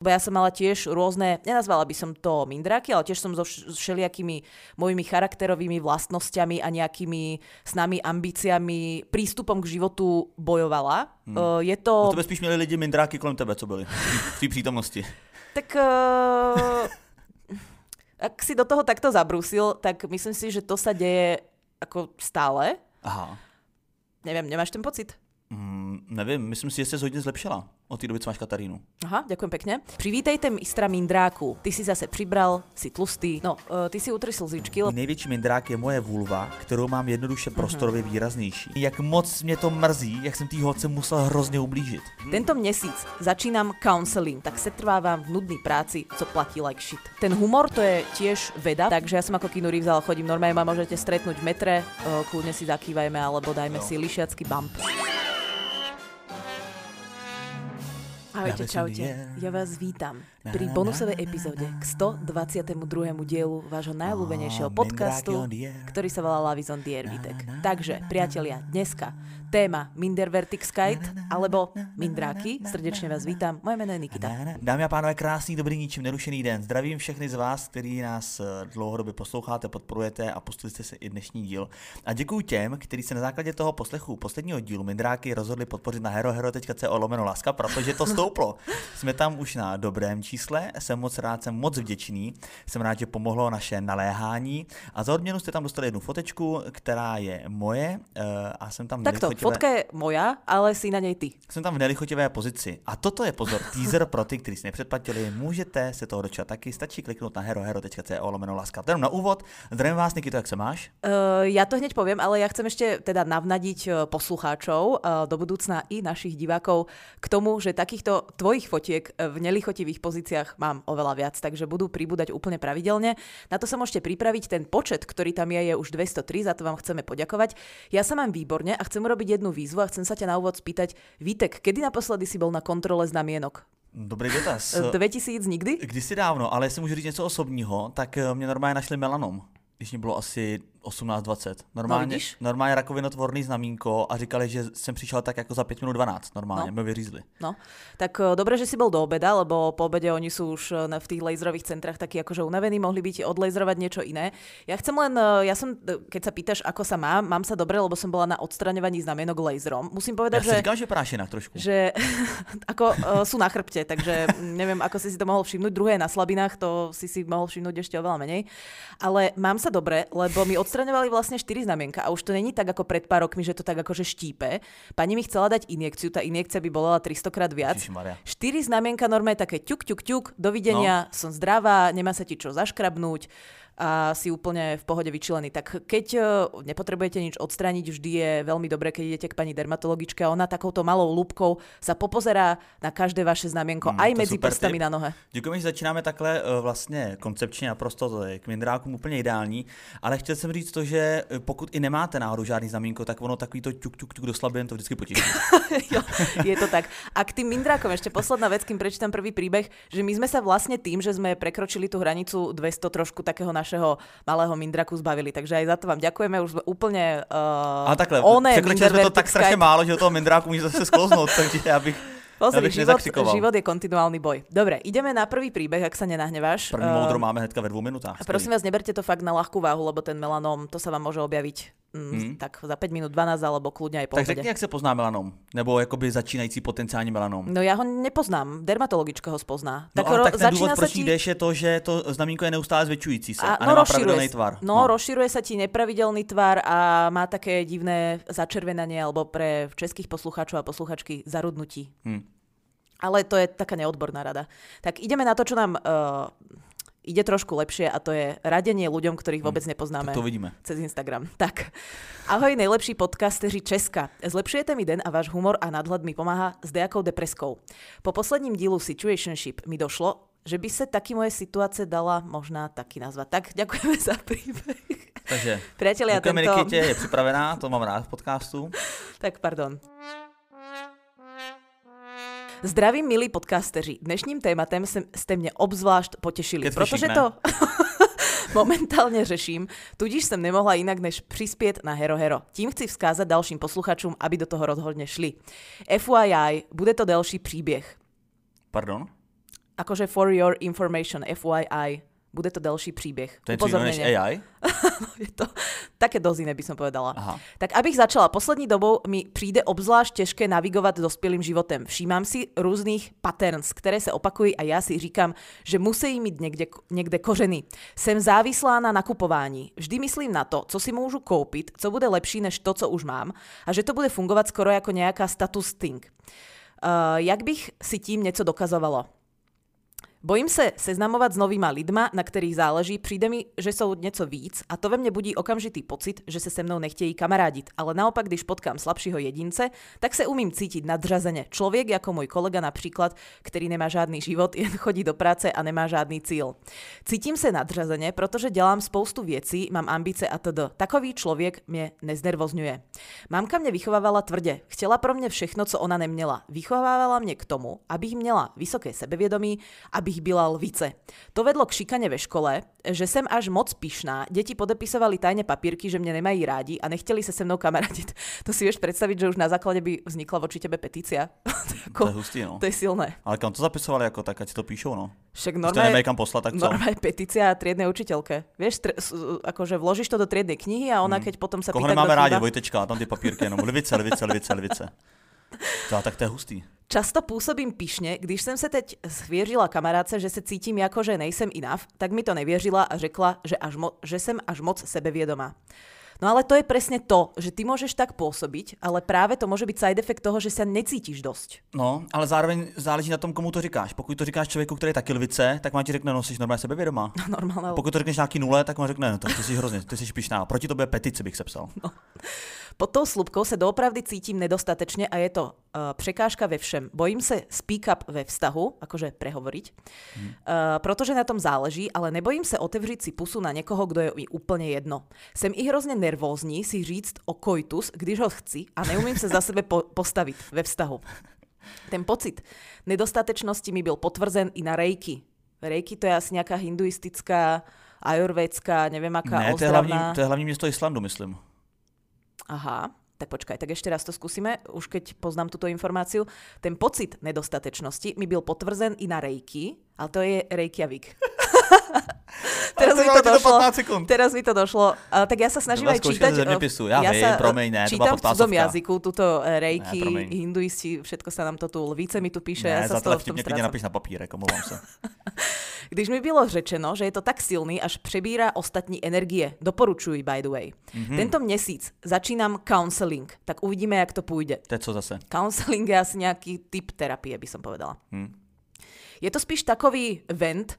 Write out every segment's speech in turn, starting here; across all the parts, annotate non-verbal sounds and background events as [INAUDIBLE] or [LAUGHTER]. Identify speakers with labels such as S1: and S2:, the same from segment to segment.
S1: Bo ja som mala tiež rôzne, nenazvala by som to mindráky, ale tiež som so všelijakými mojimi charakterovými vlastnosťami a nejakými snami, ambíciami, prístupom k životu bojovala. Hmm. Uh, je to...
S2: No tebe spíš měli lidi mindráky kolem tebe, co byli v té přítomnosti.
S1: tak uh, ak si do toho takto zabrusil, tak myslím si, že to sa deje ako stále.
S2: Aha.
S1: Neviem, nemáš ten pocit?
S2: Mm, nevím, myslím si, že se hodně zlepšila od té doby, co máš Katarínu.
S1: Aha, ďakujem pekne. Privítejte mistra Mindráku. Ty si zase přibral, si tlustý. No, uh, ty si utry slzičky.
S2: Největší mindrák je moje vulva, kterou mám jednoduše prostorově uh-huh. výraznější. Jak moc mě to mrzí, jak jsem tý holce musel hrozně ublížit.
S1: Tento měsíc začínám counseling, tak se trvávám v nudný práci, co platí like shit. Ten humor to je tiež veda, takže ja som ako Kino Reeves, ale chodím normálne, ma môžete stretnúť v metre, uh, kľudne si zakývajme, alebo dajme no. si lišiacký bump. Ahojte, čaute. Ja vás vítam pri bonusovej epizóde k 122. dielu vášho najľúbenejšieho podcastu, ktorý sa volá Lavizon Diervitek. Takže, priatelia, dneska téma Mindervertix Kite alebo Mindráky. Srdečne vás vítam. Moje jméno je Nikita.
S2: Dámy a pánové, krásný, dobrý, ničím nerušený den. Zdravím všechny z vás, kteří nás eh, dlouhodobě posloucháte, podporujete a pustili jste se i dnešní díl. A děkuji těm, kteří se na základě toho poslechu posledního dílu Mindráky rozhodli podpořit na herohero.co lomeno laska, protože to stouplo. Jsme tam už na dobrém čísle, jsem moc rád, jsem moc vděčný, jsem rád, že pomohlo naše naléhání a za odměnu jste tam dostali jednu fotečku, která je moje eh, a jsem tam
S1: Takto, fotka je moja, ale si na něj ty.
S2: Jsem tam v nelichotivé pozici. A toto je pozor, teaser pro ty, kteří si nepředplatili, můžete se toho dočkat taky, stačí kliknout na herohero.co lomeno laska. Jenom na úvod, zdravím vás, Nikito, jak se máš?
S1: Uh, já to hneď povím, ale já chcem ještě teda navnadiť eh, poslucháčov uh, do budoucna i našich divákov k tomu, že takýchto tvojich fotiek v nelichotivých pozíciách mám oveľa viac, takže budú pribúdať úplne pravidelne. Na to sa môžete pripraviť, ten počet, ktorý tam je, je už 203, za to vám chceme poďakovať. Ja sa mám výborne a chcem urobiť jednu výzvu a chcem sa ťa na úvod spýtať, Vítek, kedy naposledy si bol na kontrole znamienok?
S2: Dobrý dotaz. [LAUGHS]
S1: 2000 nikdy?
S2: Kdysi dávno, ale jestli můžu říct něco osobního, tak eh, mě normálně našli melanom když mě bylo asi 18-20. Normálně, no, normálně rakovinotvorný znamínko a říkali, že jsem přišel tak jako za 5 minut 12. Normálně, no. mě vyřízli.
S1: No, tak uh, dobre, že si bol do obeda, lebo po obede oni sú už uh, v tých laserových centrách takí akože unavení, mohli by ti odlaserovať niečo iné. Ja chcem len, uh, ja som, keď sa pýtaš, ako sa mám, mám sa dobre, lebo som bola na odstraňovaní znamienok laserom. Musím povedať,
S2: ja že... Říkám, že práš inak trošku.
S1: Že [LAUGHS] ako uh, sú na chrbte, takže neviem, ako si si to mohol všimnúť. Druhé na slabinách, to si si mohol všimnúť ešte oveľa menej. Ale mám sa dobre, lebo mi odstraňovali vlastne 4 znamienka a už to není tak ako pred pár rokmi, že to tak akože štípe. Pani mi chcela dať injekciu, tá injekcia by bola 300 krát viac. 4 znamienka normálne také ťuk, ťuk, ťuk, dovidenia, no. som zdravá, nemá sa ti čo zaškrabnúť a si úplne v pohode vyčilený. Tak keď e, nepotrebujete nič odstrániť, vždy je veľmi dobré, keď idete k pani dermatologičke a ona takouto malou lúbkou sa popozerá na každé vaše znamienko, hmm, aj medzi prstami tip. na nohe.
S2: Děkujeme, že začínáme takhle uh, vlastně koncepčně naprosto to je k mindrákům úplně ideální, ale chtěl jsem říct to, že e, pokud i nemáte náhodou žádný znamienko, tak ono takový to ťuk, ťuk, ťuk do slabien to vždycky potěší. [LAUGHS]
S1: jo, je to tak. A k tým mindrákom ešte posledná vec, kým prečítam prvý príbeh, že my sme sa vlastne tým, že sme prekročili tú hranicu 200 trošku takého našeho malého Mindraku zbavili. Takže aj za to vám ďakujeme, už sme úplne uh,
S2: A takhle, překročili jsme to tak strašně málo, že toho Mindráku může zase sklouznout, [LAUGHS] takže já bych
S1: Pozri, život, život je kontinuálny boj. Dobre, ideme na prvý príbeh, ak sa nenahneváš.
S2: První moudro máme hnedka ve dvou minutách.
S1: Prosím vás, neberte to fakt na ľahkú váhu, lebo ten melanom, to sa vám môže objaviť mm, hmm. tak za 5 minut 12 alebo kľudne aj po
S2: Tak řekni, jak se pozná melanom? Nebo jakoby začínající potenciální melanom?
S1: No já ho nepoznám, dermatologička ho spozná.
S2: Tak, no, ale tak ten důvod, proč ti... jdeš, je to, že to znamínko je neustále zväčšující se a, a no, nemá pravidelný tvar.
S1: No, no, rozširuje sa ti nepravidelný tvar a má také divné začervenanie alebo pre českých poslucháčov a posluchačky zarudnutí. Hmm. Ale to je taká neodborná rada. Tak ideme na to, čo nám uh, ide trošku lepšie a to je radenie ľuďom, ktorých vôbec hm, nepoznáme.
S2: To vidíme.
S1: Cez Instagram. [LAUGHS] Tak. Ahoj, nejlepší podcasteři Česka. Zlepšujete mi den a váš humor a nadhľad mi pomáha s dejakou depreskou. Po posledním dílu Situationship mi došlo, že by se taky moje situace dala možná taky nazvat. Tak ďakujeme za príbeh.
S2: Takže Priatelia, tento... Nikitě, je připravená, to mám rád v podcastu.
S1: tak pardon. Zdravím, milí podcasteři. Dnešním tématem jste mě obzvlášť potěšili, protože to [LAUGHS] momentálně řeším, tudíž jsem nemohla jinak než přispět na Hero Hero. Tím chci vzkázat dalším posluchačům, aby do toho rozhodně šli. FYI, bude to delší příběh.
S2: Pardon?
S1: akože for your information, FYI. Bude to delší príbeh.
S2: To je Upozornenie. AI? [LAUGHS]
S1: je to také dosť iné, by som povedala.
S2: Aha.
S1: Tak abych začala, poslední dobou mi přijde obzvlášť těžké navigovat dospělým životem. Všímám si různých patterns, které se opakují a já si říkám, že musí mít někde, někde kořeny. Jsem závislá na nakupování. Vždy myslím na to, co si můžu koupit, co bude lepší než to, co už mám a že to bude fungovat skoro jako nějaká status thing. Uh, jak bych si tím něco dokazovala? Bojím se seznamovat s novýma lidma, na kterých záleží, přijde mi, že jsou něco víc a to ve mně budí okamžitý pocit, že se se mnou nechtějí kamarádit, ale naopak, když potkám slabšího jedince, tak se umím cítit nadřazeně. Člověk jako můj kolega například, který nemá žádný život, [LAUGHS] jen chodí do práce a nemá žádný cíl. Cítím se nadřazeně, protože dělám spoustu věcí, mám ambice a td. Takový člověk mě neznervozňuje. Mámka mě vychovávala tvrdě, chtěla pro mě všechno, co ona neměla. Vychovávala mě k tomu, abych měla vysoké sebevědomí, aby abych byla lvice. To vedlo k šikane ve škole, že jsem až moc pyšná. Deti podepisovali tajne papírky, že mě nemají rádi a nechtěli se se mnou kamaradiť. [LAUGHS] To si vieš predstaviť, že už na základe by vznikla voči tebe petícia. [LAUGHS]
S2: to, jako, to je hustý, no.
S1: To je silné.
S2: Ale kam to zapisovali, jako tak, ať to píšou, no.
S1: Však normálne,
S2: kam poslat, tak co?
S1: Normálne petícia triednej učiteľke. Vieš, tr- akože vložíš to do triednej knihy a ona, hmm. keď potom sa
S2: Koho
S1: pýta,
S2: nemáme rádi, Vojtečka, tam ty papírky jenom lvice, lvice, lvice, lvice. [LAUGHS] To, tak to je hustý.
S1: Často působím pišně, když jsem se teď svěřila kamarádce, že se cítím jako, že nejsem enough, tak mi to nevěřila a řekla, že, až mo- že jsem až moc sebevědomá. No ale to je presne to, že ty môžeš tak pôsobiť, ale práve to môže byť side effect toho, že sa necítíš dosť.
S2: No, ale zároveň záleží na tom, komu to říkáš. Pokud to říkáš člověku, který je taky lvice, tak vám ti řekne, no, jsi normálně sebevědomá. [LAUGHS]
S1: Normálně.
S2: Pokud to řekneš nějaký nule, tak vám řekne, no, to ty jsi hrozně, ty jsi pišná. Proti tobě petici bych sepsal. No.
S1: Pod tou slupkou se doopravdy cítím nedostatečně a je to uh, překážka ve všem. Bojím se speak up ve vztahu, akože prehovoriť, hmm. uh, protože na tom záleží, ale nebojím se otevřít si pusu na někoho, kdo je mi úplně jedno. Jsem i hrozně nervózní si říct o koitus, když ho chci a neumím se za sebe po- postavit ve vztahu. Ten pocit nedostatečnosti mi byl potvrzen i na rejky. Rejky to je asi nějaká hinduistická, ajurvédská, nevím jaká
S2: ne, to je, hlavní, to je hlavní město Islandu, myslím.
S1: Aha, tak počkaj, tak ešte raz to skúsime, už keď poznám túto informáciu. Ten pocit nedostatečnosti mi byl potvrzen i na Reiki, ale to je Reykjavik. [LAUGHS] teraz, mi to došlo, teraz mi to došlo. Uh, tak ja sa snažím aj čítať.
S2: Zeměpisu. Ja, ja sa promiň, ne,
S1: čítam v cudzom jazyku, tuto rejky, ne, hinduisti, všetko sa nám to tu, lvíce mi tu píše.
S2: Ne,
S1: ja sa
S2: za to vtipně klidně napiš na papírek, omlouvám se. [LAUGHS]
S1: Když mi bylo řečeno, že je to tak silný, až přebírá ostatní energie. Doporučuji, by the way. Mm-hmm. Tento měsíc začínám counseling, tak uvidíme, jak to půjde.
S2: To je co zase?
S1: Counseling je asi nějaký typ terapie, by som povedala. Hmm. Je to spíš takový vent,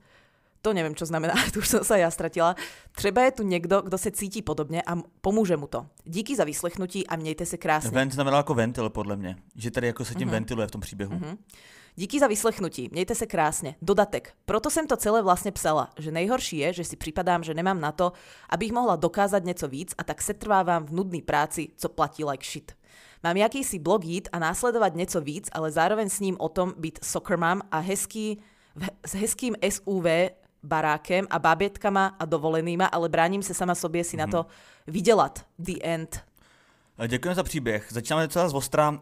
S1: to nevím, čo znamená, [LAUGHS] tu už som sa ja stratila. Třeba je tu někdo, kdo se cítí podobně a pomůže mu to. Díky za vyslechnutí a mějte se krásně.
S2: Vent znamená jako ventil, podle mě. Že tady jako se tím uh-huh. ventiluje v tom příběhu. Uh-huh.
S1: Díky za vyslechnutí, mějte se krásně. Dodatek. Proto jsem to celé vlastně psala, že nejhorší je, že si připadám, že nemám na to, abych mohla dokázat něco víc a tak se trvávám v nudné práci, co platí like shit. Mám jakýsi blog jít a následovat něco víc, ale zároveň s ním o tom být soccer mom a hezký, s hezkým SUV barákem a bábětkama a dovolenýma, ale bráním se sama sobě si mm-hmm. na mhm. to vydělat. The end.
S2: Děkujeme za příběh. Začínáme docela z ostra.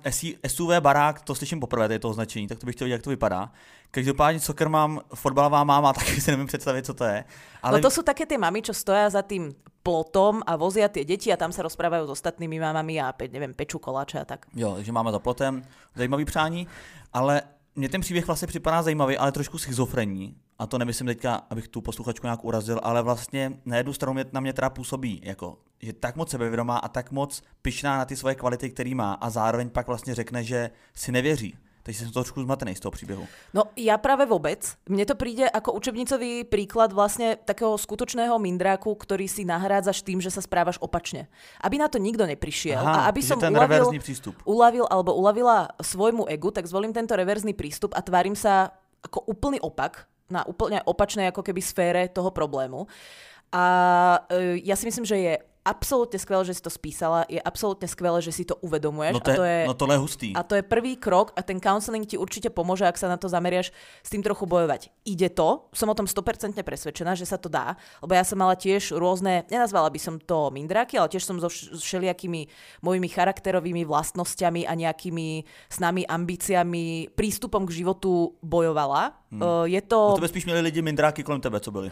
S2: SUV barák, to slyším poprvé, to je to označení, tak to bych chtěl vidět, jak to vypadá. Každopádně soccer mám, fotbalová máma, [LAUGHS] taky si nevím představit, co to je.
S1: Ale... No to jsou také ty mami, čo stojí za tím plotom a vozia ty děti a tam se rozprávají s ostatními mamami a nevím, peču koláče a tak.
S2: Jo, takže máme za plotem, zajímavý přání, ale mně ten příběh vlastně připadá zajímavý, ale trošku schizofrenní. A to nemyslím teďka, abych tu posluchačku nějak urazil, ale vlastně na jednu stranu mě, na mě teda působí, jako, že tak moc sebevědomá a tak moc pyšná na ty svoje kvality, který má a zároveň pak vlastně řekne, že si nevěří. Takže jsem trošku zmatený z toho příběhu.
S1: No já právě vůbec. Mně to přijde jako učebnicový příklad vlastně takého skutočného mindráku, který si nahrádzaš tým, že se správaš opačně. Aby na to nikdo neprišiel Aha, a aby som
S2: ten
S1: ulavil,
S2: přístup.
S1: ulavil alebo ulavila svojmu egu, tak zvolím tento reverzný prístup a tvárim sa ako úplný opak, na úplne opačnej ako keby sfére toho problému. A e, ja si myslím, že je absolútne skvelé, že si to spísala, je absolútne skvelé, že si to uvedomuješ.
S2: No, to je,
S1: a to je,
S2: no tohle je hustý.
S1: A to je prvý krok a ten counseling ti určite pomôže, ak sa na to zameriaš s tým trochu bojovať. Ide to, som o tom 100% presvedčená, že sa to dá, lebo ja som mala tiež rôzne, nenazvala by som to mindráky, ale tiež som so všelijakými mojimi charakterovými vlastnosťami a nejakými snami, ambíciami, prístupom k životu bojovala. Hmm. Uh, je to...
S2: O tebe spíš měli lidi mindráky kolem tebe, co byli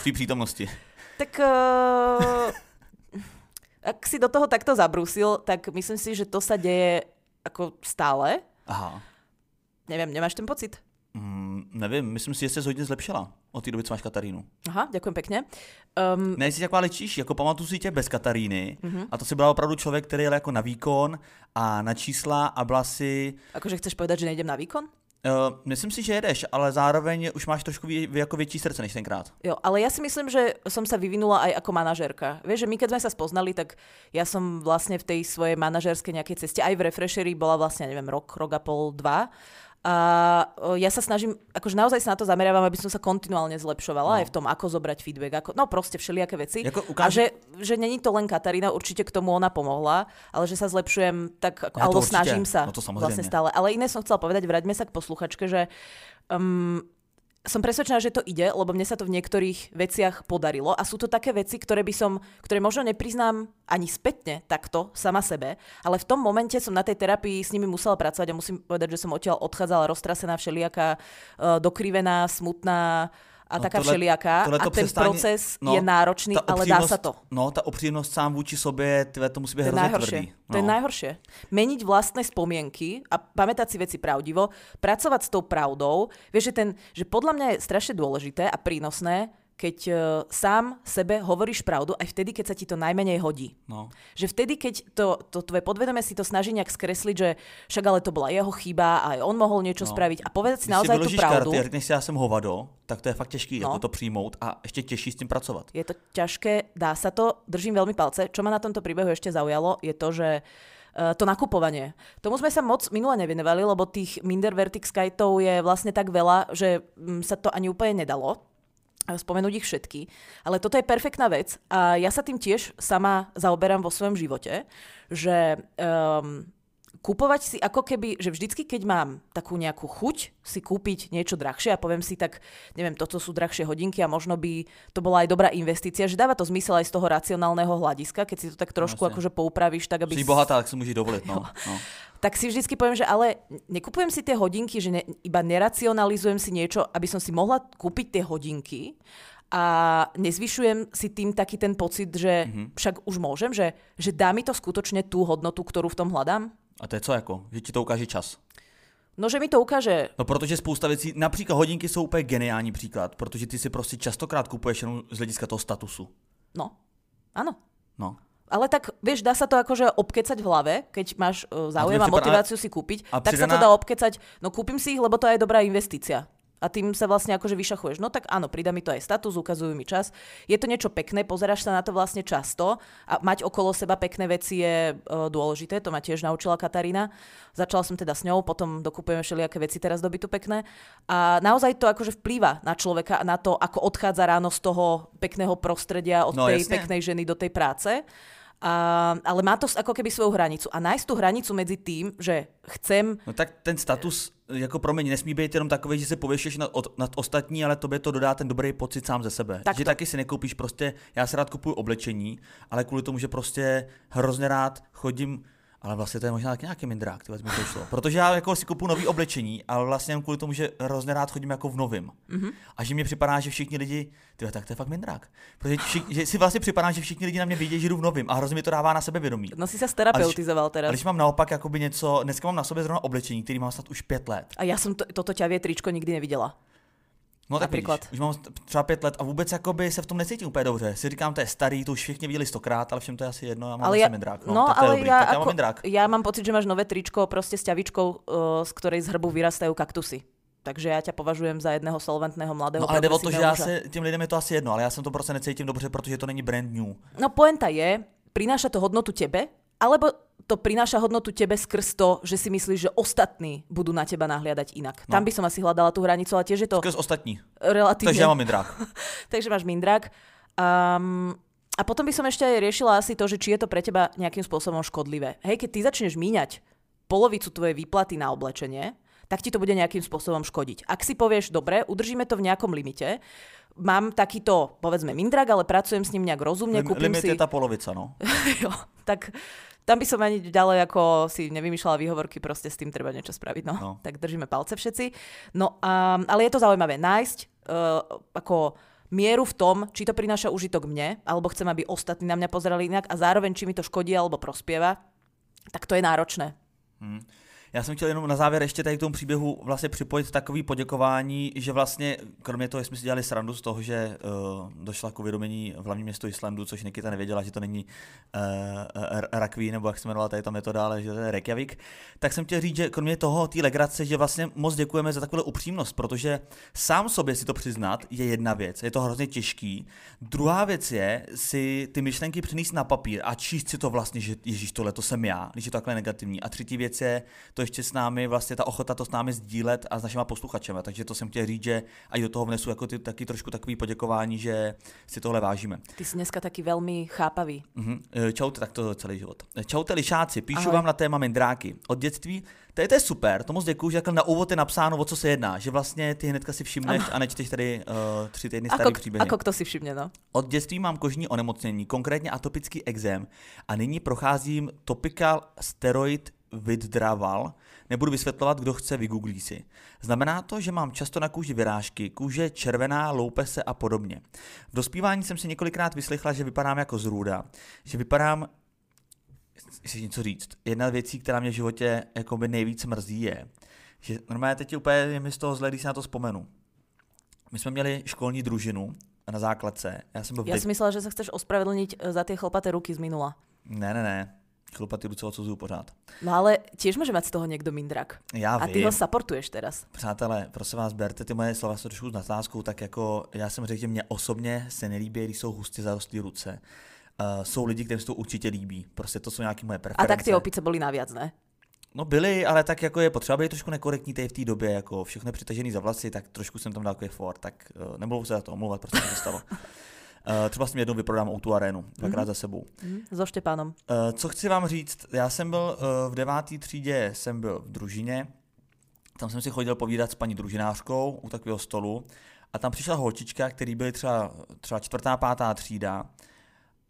S2: v té přítomnosti.
S1: Tak uh, ak si do toho takto zabrúsil, tak myslím si, že to sa deje ako stále.
S2: Aha.
S1: Neviem, nemáš ten pocit?
S2: Mm, nevím, myslím si, že se hodně zlepšila od té doby, co máš Katarínu.
S1: Aha, děkuji pěkně.
S2: Um, ne, jsi taková lečíš, jako pamatuju si tě bez Kataríny uh-huh. a to si byla opravdu člověk, který jel jako na výkon a na čísla a byla si...
S1: Akože chceš povedať, že nejdem na výkon?
S2: Uh, myslím si, že jedeš, ale zároveň už máš trošku vý, jako větší srdce než tenkrát.
S1: Jo, ale ja si myslím, že som sa vyvinula aj ako manažérka. Vieš, že my keď sme sa spoznali, tak ja som vlastne v tej svojej manažerskej nejakej ceste, aj v Refreshery bola vlastne, neviem, rok, rok a pol, dva. A ja sa snažím, akože naozaj sa na to zameriavam, aby som sa kontinuálne zlepšovala no. aj v tom, ako zobrať feedback, ako, no proste všelijaké veci.
S2: Jako
S1: ukáž... A že, že není to len Katarína, určite k tomu ona pomohla, ale že sa zlepšujem tak, ako,
S2: ja
S1: alebo snažím sa
S2: no to
S1: vlastne stále. Ale iné som chcela povedať, vráťme sa k posluchačke, že um, som presvedčená, že to ide, lebo mne sa to v niektorých veciach podarilo a sú to také veci, ktoré by som, ktoré možno nepriznám ani spätne takto sama sebe, ale v tom momente som na tej terapii s nimi musela pracovať a musím povedať, že som odtiaľ odchádzala roztrasená, všelijaká, uh, dokrivená, smutná, a no, taká tohle, všelijaká tohle a ten přestání, proces no, je náročný, ale dá sa to.
S2: No, ta upřímnosť sám vůči sobě, tyhle, to musí být hrozně tvrdý.
S1: No. To je no. najhoršie. Meniť vlastné spomienky a pamätať si veci pravdivo, pracovať s tou pravdou. Vieš, že, ten, že podľa mňa je strašne dôležité a prínosné keď uh, sám sebe hovoríš pravdu aj vtedy, keď sa ti to najmenej hodí.
S2: No.
S1: Že vtedy, keď to, to tvoje podvedomie si to snaží nejak skresliť, že však ale to bola jeho chyba a on mohol niečo no. spraviť a povedať si Když naozaj
S2: si
S1: tú pravdu.
S2: Karty a řekneš si, ja som hovado, tak to je fakt těžký no. jako to přijmout a ešte těžší s tým pracovať.
S1: Je to ťažké, dá sa to, držím veľmi palce. Čo ma na tomto príbehu ešte zaujalo, je to, že e, to nakupovanie. Tomu sme sa moc minule nevenovali, lebo tých Minder Vertix Skytov je vlastne tak veľa, že mm, sa to ani úplne nedalo spomenúť ich všetky. Ale toto je perfektná vec a ja sa tým tiež sama zaoberám vo svojom živote, že um, kúpovať si ako keby, že vždycky, keď mám takú nejakú chuť si kúpiť niečo drahšie a poviem si tak, neviem, toto sú drahšie hodinky a možno by to bola aj dobrá investícia, že dáva to zmysel aj z toho racionálneho hľadiska, keď si to tak trošku no, akože poupravíš, tak aby...
S2: Si bohatá, tak si môžeš dovoliť, no. no.
S1: Tak si vždycky poviem, že ale nekupujem si tie hodinky, že ne, iba neracionalizujem si niečo, aby som si mohla kúpiť tie hodinky, a nezvyšujem si tým taký ten pocit, že mm-hmm. však už môžem, že, že dá mi to skutočne tú hodnotu, ktorú v tom hľadám?
S2: A to je co jako? Že ti to ukáže čas?
S1: No, že mi to ukáže.
S2: No, protože spousta věcí, například hodinky jsou úplně geniální příklad, protože ty si prostě častokrát kupuješ jenom z hlediska toho statusu.
S1: No, áno.
S2: No.
S1: Ale tak, vieš, dá sa to akože obkecať v hlave, keď máš uh, záujem a, a motiváciu si kúpiť, a tak pridaná... sa to dá obkecať, no kúpim si ich, lebo to je dobrá investícia a tým sa vlastne akože vyšachuješ. No tak áno, pridá mi to aj status, ukazujú mi čas. Je to niečo pekné, pozeráš sa na to vlastne často a mať okolo seba pekné veci je uh, dôležité, to ma tiež naučila Katarína. Začala som teda s ňou, potom dokupujeme všelijaké veci teraz do bytu pekné a naozaj to akože vplýva na človeka a na to, ako odchádza ráno z toho pekného prostredia od no, tej jasne. peknej ženy do tej práce. A, ale má to ako keby svoju hranicu. A nájsť tú hranicu medzi tým, že chcem...
S2: No tak ten status, jako promiň, nesmí být jenom takový, že se pověšíš nad, nad ostatní, ale tobě to dodá ten dobrý pocit sám ze sebe. Tak že to. taky si nekoupíš prostě, já se rád kupuju oblečení, ale kvůli tomu, že prostě hrozně rád chodím ale vlastně to je možná taky nějaký mindrák, ty mi to šlo. Protože já jako si kupu nový oblečení, ale vlastně jen kvůli tomu, že hrozně rád chodím jako v novém. Mm-hmm. A že mi připadá, že všichni lidi, ty tak to je fakt mindrák. Protože všichni, že si vlastně připadá, že všichni lidi na mě vidí, že jdu v novém a hrozně mi to dává na sebe vědomí.
S1: No si se sterapeutizoval teraz.
S2: Ale když mám naopak jakoby něco, dneska mám na sobě zrovna oblečení, který mám snad už pět let.
S1: A já jsem to, toto ťavě tričko nikdy neviděla.
S2: No tak Například. Vidíš, už mám třeba pět let a vůbec jakoby se v tom necítím úplně dobře. Si říkám, to je starý, to už všichni viděli stokrát, ale všem to je asi jedno, já mám ale já, mindrák. No,
S1: no
S2: tak
S1: ale
S2: dobrý,
S1: já,
S2: tak
S1: jako,
S2: já mám mindrák.
S1: Já mám pocit, že máš nové tričko prostě s ťavičkou, uh, z ktorej z hrbu vyrastajú kaktusy. Takže já tě považujem za jedného solventného mladého
S2: No ale jde o to, že já se, těm lidem je to asi jedno, ale já jsem to prostě necítím dobře, protože to není brand new.
S1: No poenta je, prináša to hodnotu tebe, alebo to prináša hodnotu tebe skrz to, že si myslíš, že ostatní budú na teba nahliadať inak. No. Tam by som asi hľadala tú hranicu, ale tiež je to...
S2: Skrz ostatní.
S1: Relatívne.
S2: Takže ja mám mindrák. [LAUGHS]
S1: Takže máš mindrák. Um, a potom by som ešte aj riešila asi to, že či je to pre teba nejakým spôsobom škodlivé. Hej, keď ty začneš míňať polovicu tvojej výplaty na oblečenie, tak ti to bude nejakým spôsobom škodiť. Ak si povieš, dobre, udržíme to v nejakom limite, mám takýto, povedzme, mindrak, ale pracujem s ním nejak rozumne, kúpim
S2: Limit
S1: si...
S2: je tá polovica, no. [LAUGHS]
S1: jo, tak tam by som ani ďalej ako si nevymýšľala výhovorky, proste s tým treba niečo spraviť. No.
S2: No.
S1: Tak držíme palce všetci. No, a, ale je to zaujímavé nájsť uh, ako mieru v tom, či to prináša užitok mne, alebo chcem, aby ostatní na mňa pozerali inak a zároveň, či mi to škodí alebo prospieva, tak to je náročné.
S2: Hmm. Já jsem chtěl jenom na závěr ještě tady k tomu příběhu vlastně připojit takový poděkování, že vlastně, kromě toho, jsme si dělali srandu z toho, že uh, došla k uvědomení v hlavním městu Islandu, což Nikita nevěděla, že to není uh, Rakví, nebo jak se jmenovala tady ta metoda, ale že to je Reykjavik, tak jsem chtěl říct, že kromě toho, té legrace, že vlastně moc děkujeme za takovou upřímnost, protože sám sobě si to přiznat je jedna věc, je to hrozně těžký. Druhá věc je si ty myšlenky přinést na papír a číst si to vlastně, že Ježíš, tohle to jsem já, když je to takhle negativní. A třetí věc je to ještě s námi, vlastně ta ochota to s námi sdílet a s našimi posluchačemi. Takže to jsem chtěl říct, že a do toho vnesu jako ty, taky trošku takový poděkování, že si tohle vážíme.
S1: Ty jsi dneska taky velmi chápavý.
S2: Mhm. E, Čaute, tak to celý život. E, Čaute lišáci, píšu
S1: Ahoj.
S2: vám na téma mindráky. Od dětství, to je, to je super, to moc děkuju, že takhle na úvod je napsáno, o co se jedná, že vlastně ty hnedka si všimneš a nečteš tady uh, tři týdny starý
S1: Ako,
S2: příběhy.
S1: ako kto si všimne, no?
S2: Od dětství mám kožní onemocnění, konkrétně atopický exém a nyní procházím topical steroid withdrawal. Nebudu vysvětlovat, kdo chce, vygooglí si. Znamená to, že mám často na kůži vyrážky, kůže červená, loupe se a podobně. V dospívání jsem si několikrát vyslechla, že vypadám jako zrůda, že vypadám chci něco říct. Jedna věcí, která mě v životě jakoby nejvíc mrzí, je, že normálně teď úplně je mi z toho zle, když si na to vzpomenu. My jsme měli školní družinu na základce. Já jsem byl dev-
S1: si myslela, že sa chceš ospravedlniť e, za tie chlpaté ruky z minula.
S2: Ne, ne, ne. Chlupatý ruce odsuzuju pořád.
S1: No ale tiež môže mať z toho niekto mindrak.
S2: Já
S1: A ty
S2: vím.
S1: ho supportuješ teraz.
S2: Přátelé, prosím vás, berte ty moje slova trošku s nadsázkou, tak jako já jsem řekl, že mě osobně se nelíbí, když jsou hustě zarostlé ruce. Uh, jsou lidi, kterým se to určitě líbí. Prostě to jsou nějaké moje
S1: A
S2: preference.
S1: tak tie opice boli naviac, ne?
S2: No byli, ale tak jako je potřeba být trošku nekorektní tady v té době, jako všechno přitažený za vlasy, tak trošku jsem tam dal takový for, tak uh, nemohu se za to omlouvat, se to stalo. [LAUGHS] Uh, třeba s tím jednou vyprodám o tu arénu, dvakrát za sebou.
S1: Mhm. So Štepánom.
S2: Uh, co chci vám říct, já jsem byl uh, v deváté třídě, jsem byl v družině, tam jsem si chodil povídat s paní družinářkou u takového stolu a tam přišla holčička, který byly třeba, třeba čtvrtá, pátá třída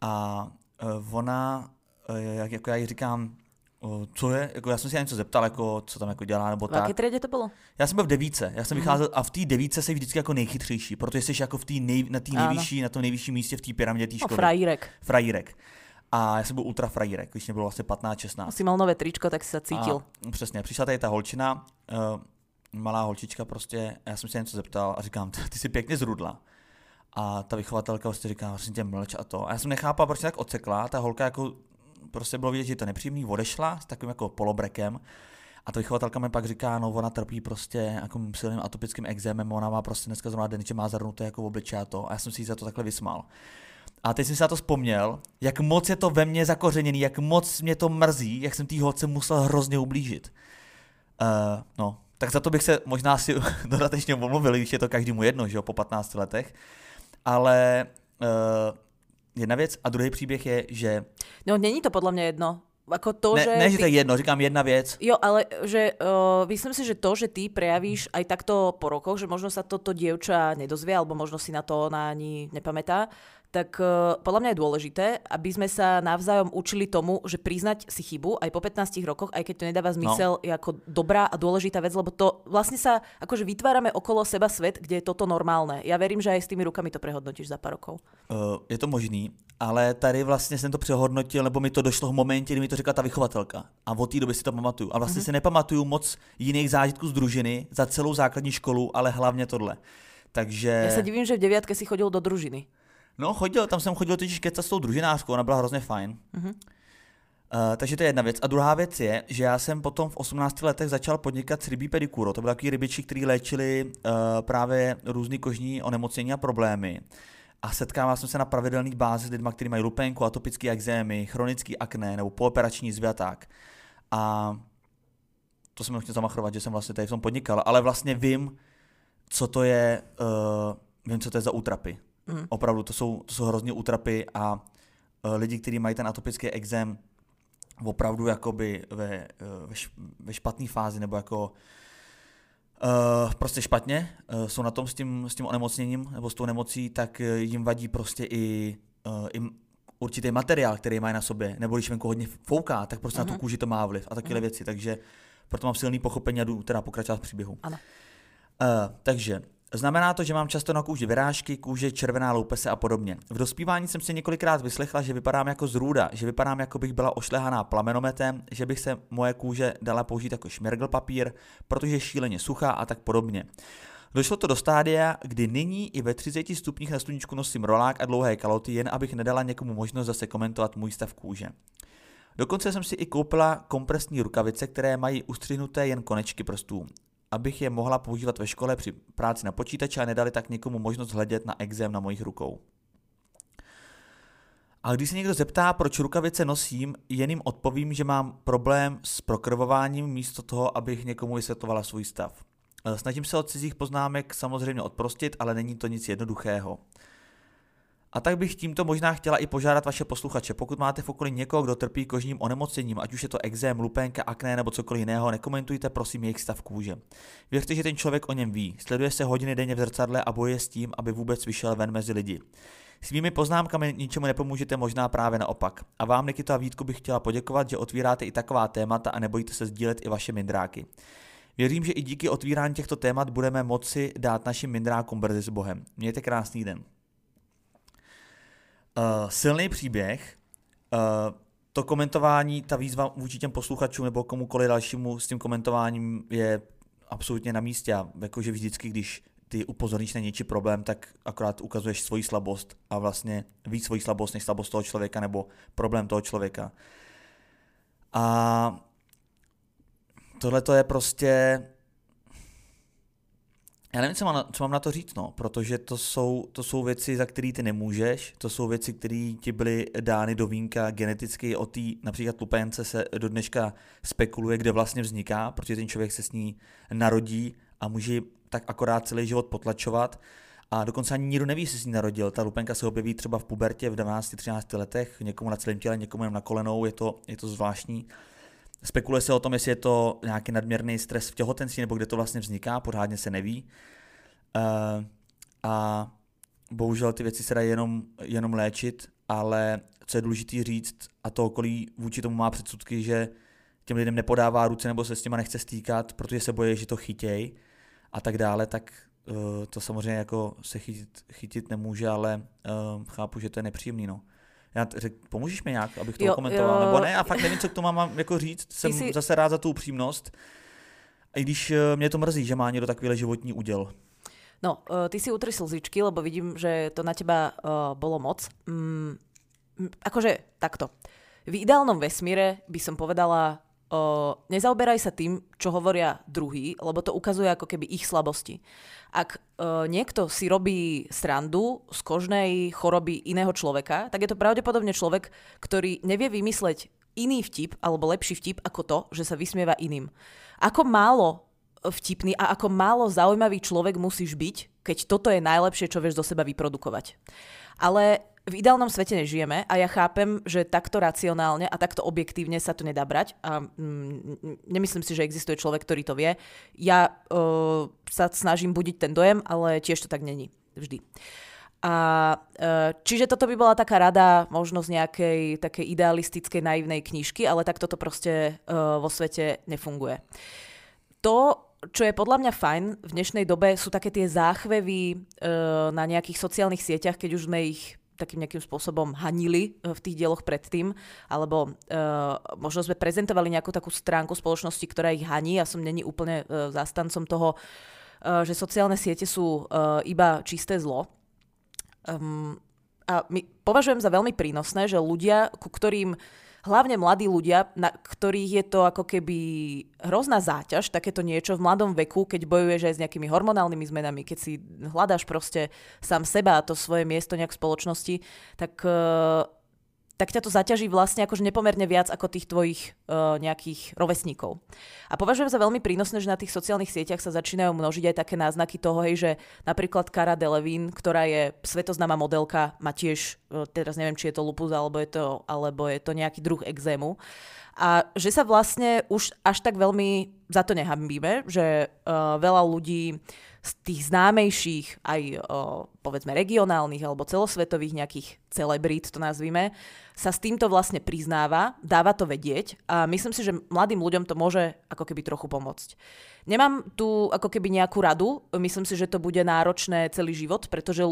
S2: a uh, ona, uh, jak, jako já jí říkám, uh, co je, jako já jsem si něco zeptal, jako, co tam jako dělá, nebo
S1: V
S2: tak.
S1: triede to bolo?
S2: Já jsem byl v devíce, já jsem
S1: Mhm.
S2: vycházel a v té devíce jsi vždycky jako nejchytřejší, protože jsi jako v té nej, na té nejvyšší, na tom nejvyšším místě v té pyramidě té
S1: No,
S2: školy.
S1: frajírek.
S2: Frajírek. A já jsem byl ultra frajírek, když mě bylo vlastně 15-16.
S1: Si mal nové tričko, tak si sa cítil.
S2: A, přesně, přišla tady ta holčina, uh, malá holčička prostě, já jsem se něco zeptal a říkám, ty, jsi pěkně zrudla. A ta vychovatelka prostě říká, prosím tě, mlč a to. A já jsem nechápal, proč se tak odsekla, ta holka jako, prostě bylo vidět, že to nepříjemný, odešla s takovým jako polobrekem. A ta vychovatelka mi pak říká, no ona trpí prostě jako silným atopickým exémem, ona má prostě dneska zrovna den, že má zarnuté jako v obličeji a to. A já jsem si za to takhle vysmál. A teď jsem si na to vzpomněl, jak moc je to ve mně zakořeněný, jak moc mě to mrzí, jak jsem té holce musel hrozně ublížit. Uh, no, tak za to bych se možná si [LAUGHS] dodatečně omluvil, když je to každému jedno, že jo, po 15 letech. Ale uh, jedna věc a druhý příběh je, že
S1: No, není to podľa mňa jedno. Ako to,
S2: ne,
S1: že...
S2: ne, že to je jedno, říkám jedna věc.
S1: Jo, ale že uh, myslím si, že to, že ty prejavíš aj takto po rokoch, že možno sa toto dievča nedozvie, alebo možno si na to ona ani nepamätá, tak uh, podľa mňa je dôležité, aby sme sa navzájom učili tomu, že priznať si chybu aj po 15 rokoch, aj keď to nedáva zmysel, no. je ako dobrá a dôležitá vec, lebo to vlastne sa akože vytvárame okolo seba svet, kde je toto normálne. Ja verím, že aj s tými rukami to prehodnotíš za pár rokov.
S2: Uh, je to možný, ale tady vlastně jsem to přehodnotil, nebo mi to došlo v momentě, kdy mi to řekla ta vychovatelka. A od té doby si to pamatuju. A vlastně mm-hmm. si nepamatuju moc jiných zážitků z družiny za celou základní školu, ale hlavně tohle. Takže...
S1: Ja sa divím, že v deviatke si chodil do družiny.
S2: No, chodil, tam jsem chodil totiž kecat s tou družinářkou, ona byla hrozně fajn.
S1: Mhm.
S2: Uh, takže to je jedna věc. A druhá věc je, že já jsem potom v 18 letech začal podnikat s rybí pedikuro. To byly takový rybiči, kteří léčili uh, právě různé kožní onemocnění a problémy. A setkával jsem se na pravidelných bázi s lidmi, kteří mají lupenku, atopické exémy, chronický akné nebo pooperační tak. A to jsem chtěl zamachrovat, že jsem vlastně tady v tom podnikal, ale vlastně vím, co to je, uh, vím, co to je za útrapy.
S1: Mhm.
S2: Opravdu, to jsou, to jsou hrozně útrapy a lidi, kteří mají ten atopický exém opravdu jakoby ve, eh, ve, ve špatné fázi nebo jako Uh, prostě špatně, uh, jsou na tom s tím, s tím onemocněním nebo s tou nemocí, tak jim vadí prostě i, uh, i určitý materiál, který mají na sobě, nebo když venku hodně fouká, tak prostě uh-huh. na tu mhm. kůži to má vliv a takové uh-huh. věci, takže proto mám silný pochopení a jdu teda pokračovat v příběhu.
S1: Ano.
S2: Uh, takže Znamená to, že mám často na kůži vyrážky, kůže, červená loupese a podobně. V dospívání jsem si několikrát vyslechla, že vypadám jako zrůda, že vypadám jako bych byla ošlehaná plamenometem, že bych se moje kůže dala použít jako šmergl papír, protože je šíleně suchá a tak podobně. Došlo to do stádia, kdy nyní i ve 30 stupních na sluníčku nosím rolák a dlouhé kaloty, jen abych nedala někomu možnost zase komentovat můj stav kůže. Dokonce jsem si i koupila kompresní rukavice, které mají ustřihnuté jen konečky prstů abych je mohla používat ve škole při práci na počítači a nedali tak někomu možnost hledět na exém na mojich rukou. A když se někdo zeptá, proč rukavice nosím, jen odpovím, že mám problém s prokrvováním místo toho, abych někomu vysvětlovala svůj stav. Snažím se od cizích poznámek samozřejmě odprostit, ale není to nic jednoduchého. A tak bych tímto možná chtěla i požádat vaše posluchače. Pokud máte v okolí někoho, kdo trpí kožním onemocněním, ať už je to exém, lupenka, akné nebo cokoliv jiného, nekomentujte prosím jejich stav kůže. Věřte, že ten člověk o něm ví. Sleduje se hodiny denně v zrcadle a boje s tím, aby vůbec vyšel ven mezi lidi. Svými poznámkami ničemu nepomůžete, možná právě naopak. A vám, Nikito a Vítku, bych chtěla poděkovat, že otvíráte i taková témata a nebojíte se sdílet i vaše mindráky. Věřím, že i díky otvírání těchto témat budeme moci dát našim mindrákům brzy s Bohem. Mějte krásný den. Uh, silný příběh, uh, to komentování, ta výzva vůči těm posluchačům nebo komukoliv dalšímu s tím komentováním je absolutně na místě. A jakože vždycky, když ty upozorníš na něčí problém, tak akorát ukazuješ svoji slabost a vlastně víc svoji slabost než slabost toho člověka nebo problém toho člověka. A tohle to je prostě já nevím, co mám, na, co mám na to říct, no, protože to jsou, to jsou věci, za které ty nemůžeš, to jsou věci, které ti byly dány do vínka geneticky o té, například lupence se do dneška spekuluje, kde vlastně vzniká, protože ten člověk se s ní narodí a může tak akorát celý život potlačovat a dokonce ani nikdo neví, jestli se ní narodil. Ta lupenka se objeví třeba v pubertě v 12-13 letech, někomu na celém těle, někomu jen na kolenou, je to, je to zvláštní. Spekuluje se o tom, jestli je to nějaký nadměrný stres v těhotenství, nebo kde to vlastně vzniká, pořádně se neví. Uh, a bohužel ty věci se dají jenom, jenom léčit, ale co je důležité říct, a to okolí vůči tomu má předsudky, že těm lidem nepodává ruce nebo se s těma nechce stýkat, protože se bojí, že to chytěj a tak dále, tak uh, to samozřejmě jako se chytit, chytit nemůže, ale uh, chápu, že to je nepříjemný. No. Já řek, pomůžeš mi nějak, abych to jo, komentoval, jo. nebo ne? A fakt nevím, co k tomu mám jako říct. Jsem jsi... zase rád za tu upřímnost. I když eh, mě to mrzí, že má někdo takovýhle životní úděl.
S1: No, uh, ty si utri slzičky, lebo vidím, že to na teba uh, bolo moc. Mm, akože takto. V ideálnom vesmíre by som povedala, uh, nezaoberaj sa tým, čo hovoria druhý, lebo to ukazuje ako keby ich slabosti. Ak uh, niekto si robí srandu z kožnej choroby iného človeka, tak je to pravdepodobne človek, ktorý nevie vymysleť iný vtip alebo lepší vtip ako to, že sa vysmieva iným. Ako málo vtipný a ako málo zaujímavý človek musíš byť, keď toto je najlepšie, čo vieš do seba vyprodukovať. Ale v ideálnom svete nežijeme a ja chápem, že takto racionálne a takto objektívne sa to nedá brať a mm, nemyslím si, že existuje človek, ktorý to vie. Ja uh, sa snažím budiť ten dojem, ale tiež to tak není vždy. A uh, čiže toto by bola taká rada možno z nejakej takej idealistickej naivnej knižky, ale tak toto proste uh, vo svete nefunguje. To, čo je podľa mňa fajn v dnešnej dobe, sú také tie záchvevy uh, na nejakých sociálnych sieťach, keď už sme ich takým nejakým spôsobom hanili eh, v tých dieloch predtým, alebo uh, možno sme prezentovali nejakú takú stránku spoločnosti, ktorá ich haní. Ja som není úplne uh, zastancom toho, uh, že sociálne siete sú uh, iba čisté zlo. Um, a my považujem za veľmi prínosné, že ľudia, ku ktorým hlavne mladí ľudia, na ktorých je to ako keby hrozná záťaž, takéto niečo v mladom veku, keď bojuješ aj s nejakými hormonálnymi zmenami, keď si hľadáš proste sám seba a to svoje miesto nejak v spoločnosti, tak uh, tak ťa to zaťaží vlastne akože nepomerne viac ako tých tvojich uh, nejakých rovesníkov. A považujem za veľmi prínosné, že na tých sociálnych sieťach sa začínajú množiť aj také náznaky toho, hej, že napríklad Cara Delevingne, ktorá je svetoznáma modelka, má tiež, uh, teraz neviem, či je to lupus, alebo je to, alebo je to nejaký druh exému. A že sa vlastne už až tak veľmi za to nehambíme, že uh, veľa ľudí z tých známejších, aj uh, povedzme regionálnych alebo celosvetových nejakých celebrít, to nazvime, sa s týmto vlastne priznáva, dáva to vedieť a myslím si, že mladým ľuďom to môže ako keby trochu pomôcť. Nemám tu ako keby nejakú radu, myslím si, že to bude náročné celý život, pretože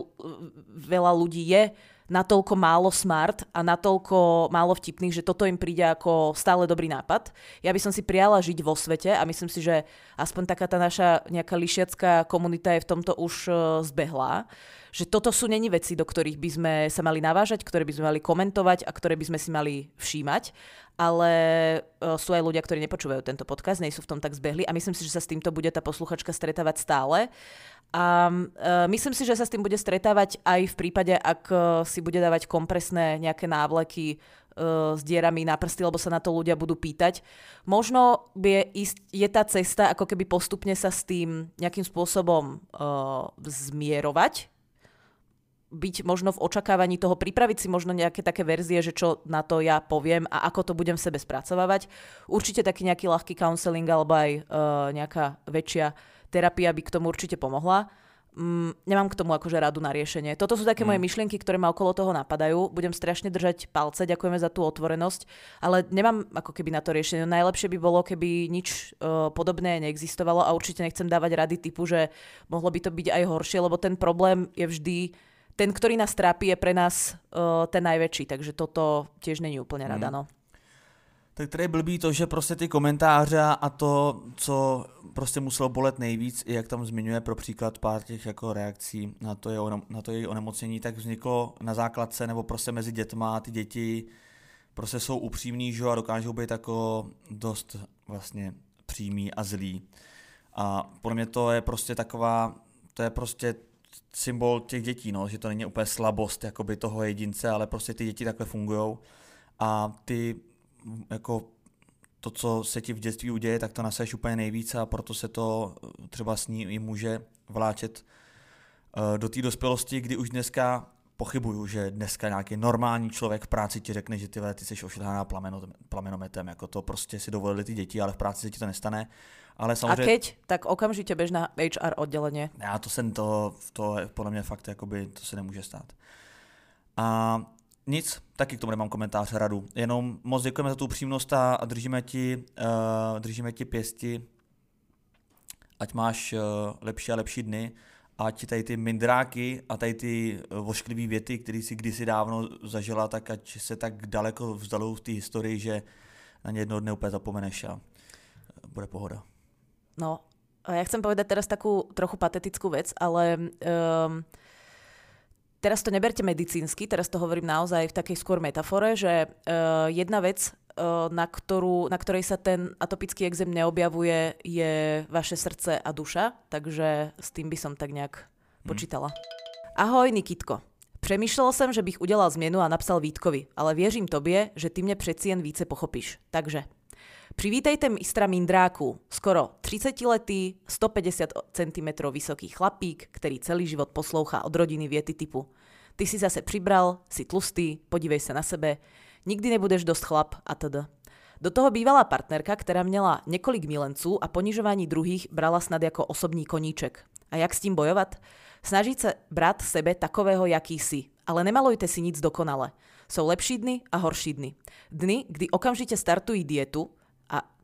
S1: veľa ľudí je natoľko málo smart a natoľko málo vtipných, že toto im príde ako stále dobrý nápad. Ja by som si prijala žiť vo svete a myslím si, že aspoň taká tá naša nejaká lišiacká komunita je v tomto už uh, zbehlá. Že toto sú není veci, do ktorých by sme sa mali navážať, ktoré by sme mali komentovať a ktoré by sme si mali všímať. Ale uh, sú aj ľudia, ktorí nepočúvajú tento podcast, nie sú v tom tak zbehli a myslím si, že sa s týmto bude tá posluchačka stretávať stále. A uh, myslím si, že sa s tým bude stretávať aj v prípade, ak uh, si bude dávať kompresné nejaké návleky uh, s dierami na prsty, lebo sa na to ľudia budú pýtať. Možno je, je tá cesta ako keby postupne sa s tým nejakým spôsobom uh, zmierovať, byť možno v očakávaní toho, pripraviť si možno nejaké také verzie, že čo na to ja poviem a ako to budem v sebe spracovávať. Určite taký nejaký ľahký counseling alebo aj uh, nejaká väčšia terapia by k tomu určite pomohla. Mm, nemám k tomu akože radu na riešenie. Toto sú také mm. moje myšlienky, ktoré ma okolo toho napadajú. Budem strašne držať palce, ďakujeme za tú otvorenosť, ale nemám ako keby na to riešenie. Najlepšie by bolo, keby nič uh, podobné neexistovalo a určite nechcem dávať rady typu, že mohlo by to byť aj horšie, lebo ten problém je vždy ten, ktorý nás trápi, je pre nás uh, ten najväčší, takže toto tiež není úplne rada, mm. no.
S2: Tak tady je blbý to, že prostě ty komentáře a to, co prostě muselo bolet nejvíc, jak tam zmiňuje pro příklad pár těch jako reakcí na to, je, na to její onemocnění, tak vzniklo na základce nebo prostě mezi dětma, ty děti prostě jsou upřímní, že a dokážou být jako dost vlastně přímý a zlý. A pro mě to je prostě taková, to je prostě symbol těch dětí, no, že to není úplně slabost jakoby toho jedince, ale prostě ty děti takhle fungují a ty jako to, co se ti v dětství uděje, tak to naseš úplně nejvíce a proto se to eh, třeba s ní i může vláčet eh, do té dospělosti, kdy už dneska pochybuju, že dneska nějaký normální člověk v práci ti řekne, že ty, ty jsi ošilhaná plamenometem, jako to prostě si dovolili ty děti, ale v práci se ti to nestane. Ale
S1: samozřejmě... A keď, tak okamžitě běž na HR odděleně.
S2: Já to jsem to, to podle mě fakt, jakoby, to se nemůže stát. A nic, taky k tomu nemám komentář radu. Jenom moc děkujeme za tu upřímnost a držíme ti, uh, držíme ti pěsti, ať máš uh, lepší a lepší dny, ať tady ty mindráky a tady ty uh, vošklivé věty, které si kdysi dávno zažila, tak ať se tak daleko vzdalou v té historii, že na ně jednoho dne úplně zapomeneš a bude pohoda.
S1: No, ja chcem povedať teraz takú trochu patetickú vec, ale um, teraz to neberte medicínsky, teraz to hovorím naozaj v takej skôr metafore, že uh, jedna vec, uh, na, ktorú, na ktorej sa ten atopický exém neobjavuje, je vaše srdce a duša, takže s tým by som tak nejak hmm. počítala. Ahoj Nikitko. Přemýšlel jsem, že bych udělal změnu a napsal Vítkovi, ale věřím tobě, že ty mě přeci jen více pochopíš. Takže Přivítejte mistra Mindráku, skoro 30-letý, 150 cm vysoký chlapík, který celý život poslouchá od rodiny věty typu Ty si zase přibral, si tlustý, podívej se na sebe, nikdy nebudeš dost chlap a td. Do toho bývalá partnerka, která měla několik milenců a ponižování druhých brala snad jako osobní koníček. A jak s tím bojovat? Snažit se brát sebe takového, jaký si, ale nemalujte si nic dokonale. Jsou lepší dny a horší dny. Dny, kdy okamžite startují dietu,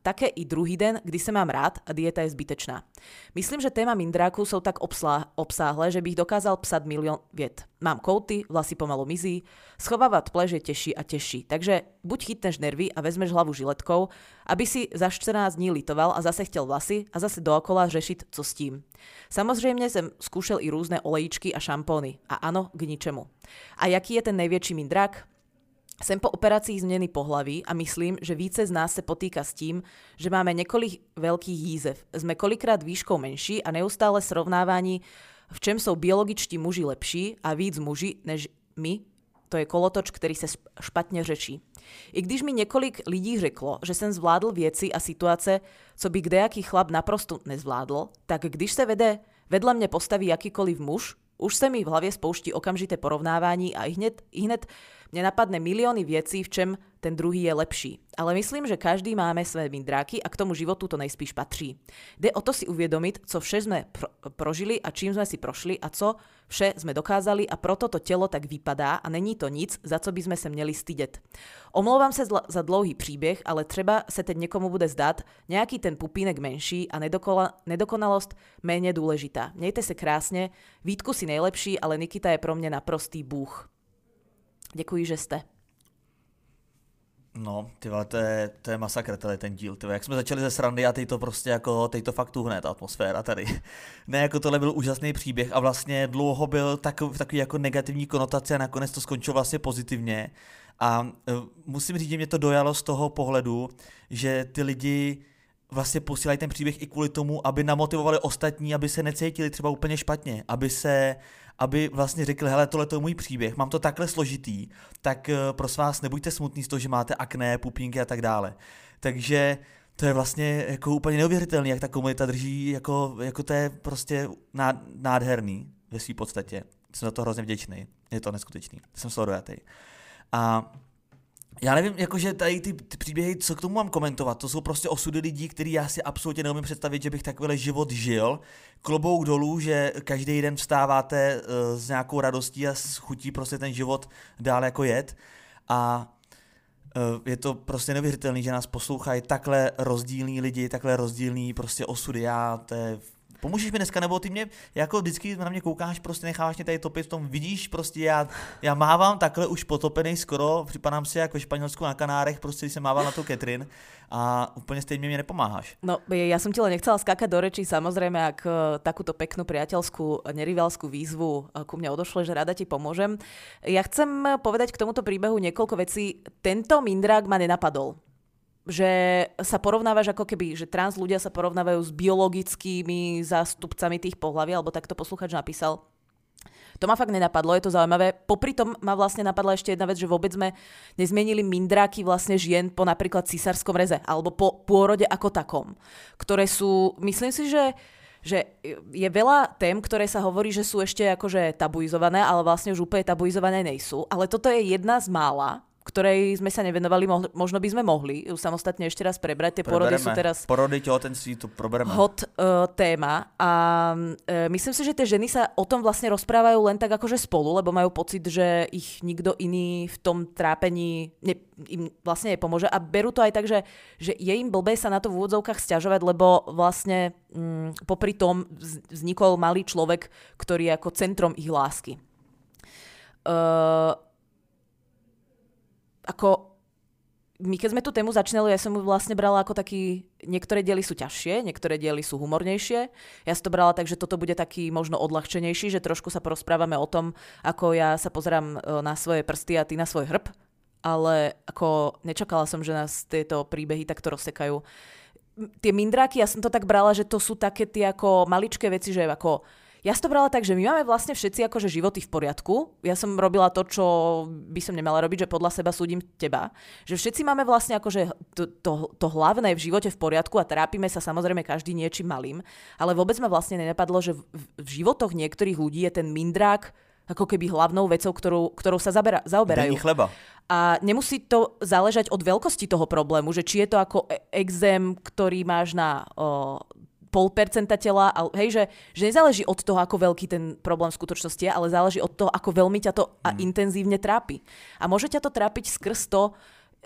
S1: také i druhý den, kdy se mám rád a dieta je zbytečná. Myslím, že téma mindráku jsou tak obsáhle, že bych dokázal psat milión viet. Mám kouty, vlasy pomalu mizí, schovávat pleže teší a teší. Takže buď chytneš nervy a vezmeš hlavu žiletkou, aby si za 14 dní litoval a zase chtěl vlasy a zase dookola řešit, co s tím. Samozřejmě jsem zkoušel i různé olejíčky a šampóny. A ano, k ničemu. A jaký je ten největší mindrák? Jsem po operacích změny pohlaví a myslím, že více z nás se potýka s tím, že máme několik velkých jízev. Jsme kolikrát výškou menší a neustále srovnávání, v čem jsou biologičtí muži lepší a víc muži než my To je kolotoč, který se špatně řečí. I když mi několik lidí řeklo, že jsem zvládl věci a situace, co by kdejaký chlap naprosto nezvládl, tak když se vede vedle mě postaví jakýkoliv muž, už se mi v hlavě spouští okamžité porovnávání a i hned, i hned mě napadne miliony věcí, v čem ten druhý je lepší. Ale myslím, že každý máme své mindráky a k tomu životu to nejspíš patří. Jde o to si uvědomit, co vše jsme pro, prožili a čím jsme si prošli a co vše jsme dokázali a proto to tělo tak vypadá a není to nic, za co by jsme se měli stydět. Omlouvám se za dlouhý příběh, ale třeba se teď někomu bude zdát nějaký ten pupínek menší a nedokola, nedokonalost méně důležitá. Mějte se krásně, Vítku si nejlepší, ale Nikita je pro mě naprostý bůh. Děkuji, že jste.
S2: No, ty vole, to je, to je masakr, tady ten díl, ty Jak jsme začali ze srandy a teď to prostě jako, teď to fakt tuhne, ta atmosféra tady. [LAUGHS] ne, jako tohle byl úžasný příběh a vlastně dlouho byl takový, takový jako negativní konotace a nakonec to skončilo vlastně pozitivně. A uh, musím říct, že mě to dojalo z toho pohledu, že ty lidi vlastně posílají ten příběh i kvůli tomu, aby namotivovali ostatní, aby se necítili třeba úplně špatně, aby se aby vlastně řekli, hele, tohle je můj příběh, mám to takhle složitý, tak uh, prosím vás nebuďte smutný z toho, že máte akné, pupínky a tak dále. Takže to je vlastně jako úplně neuvěřitelný, jak ta komunita drží, jako, jako to je prostě nádherný ve své podstatě. Jsem za to hrozně vděčný, je to neskutečný, jsem z A já nevím, jakože tady ty, ty příběhy, co k tomu mám komentovat, to jsou prostě osudy lidí, který já si absolutně neumím představit, že bych takový život žil. Klobouk dolů, že každý den vstáváte uh, s nějakou radostí a s chutí prostě ten život dál jako jet. A uh, je to prostě neuvěřitelný, že nás poslouchají takhle rozdílní lidi, takhle rozdílní prostě osudy. Já, to je pomůžeš mi dneska, nebo ty mě jako vždycky na mě koukáš, prostě necháváš mě tady topit v tom, vidíš, prostě já, já mávám takhle už potopený skoro, připadám si jako ve Španělsku na Kanárech, prostě jsem mával na tu Ketrin a úplně stejně mě nepomáháš.
S1: No, ja som ti len nechcela skákať do rečí, samozrejme, ak e, takúto peknú priateľskú, nerivalskú výzvu e, ku mne odošle, že rada ti pomôžem. Ja chcem povedať k tomuto príbehu niekoľko vecí. Tento mindrák ma nenapadol že sa porovnávaš ako keby, že trans ľudia sa porovnávajú s biologickými zástupcami tých pohlaví, alebo takto posluchač napísal. To ma fakt nenapadlo, je to zaujímavé. Popri tom ma vlastne napadla ešte jedna vec, že vôbec sme nezmienili mindráky vlastne žien po napríklad císarskom reze, alebo po pôrode ako takom, ktoré sú, myslím si, že že je veľa tém, ktoré sa hovorí, že sú ešte akože tabuizované, ale vlastne už úplne tabuizované nejsú. Ale toto je jedna z mála, ktorej sme sa nevenovali, možno by sme mohli ju samostatne ešte raz prebrať. Tie porody sú teraz...
S2: Porody, tehotenství, to probereme.
S1: Hot uh, téma a uh, myslím si, že tie ženy sa o tom vlastne rozprávajú len tak akože spolu, lebo majú pocit, že ich nikto iný v tom trápení ne, im vlastne nepomôže a berú to aj tak, že, že je im blbé sa na to v úvodzovkách stiažovať, lebo vlastne um, popri tom vznikol malý človek, ktorý je ako centrom ich lásky. Uh, ako my keď sme tú tému začínali, ja som ju vlastne brala ako taký, niektoré diely sú ťažšie, niektoré diely sú humornejšie. Ja som to brala tak, že toto bude taký možno odľahčenejší, že trošku sa porozprávame o tom, ako ja sa pozerám e, na svoje prsty a ty na svoj hrb, ale ako nečakala som, že nás tieto príbehy takto rozsekajú. Tie mindráky, ja som to tak brala, že to sú také tie ako maličké veci, že ako ja som to brala tak, že my máme vlastne všetci akože životy v poriadku. Ja som robila to, čo by som nemala robiť, že podľa seba súdim teba. Že všetci máme vlastne akože to, to, to hlavné v živote v poriadku a trápime sa samozrejme každý niečím malým. Ale vôbec ma vlastne nenapadlo, že v, v životoch niektorých ľudí je ten mindrák ako keby hlavnou vecou, ktorou, ktorou sa zabera, zaoberajú.
S2: Denní chleba.
S1: A nemusí to záležať od veľkosti toho problému, že či je to ako e, exém, ktorý máš na o, pol percenta tela, ale hej, že, že nezáleží od toho, ako veľký ten problém v skutočnosti je, ale záleží od toho, ako veľmi ťa to a mm. intenzívne trápi. A môže ťa to trápiť skrz to,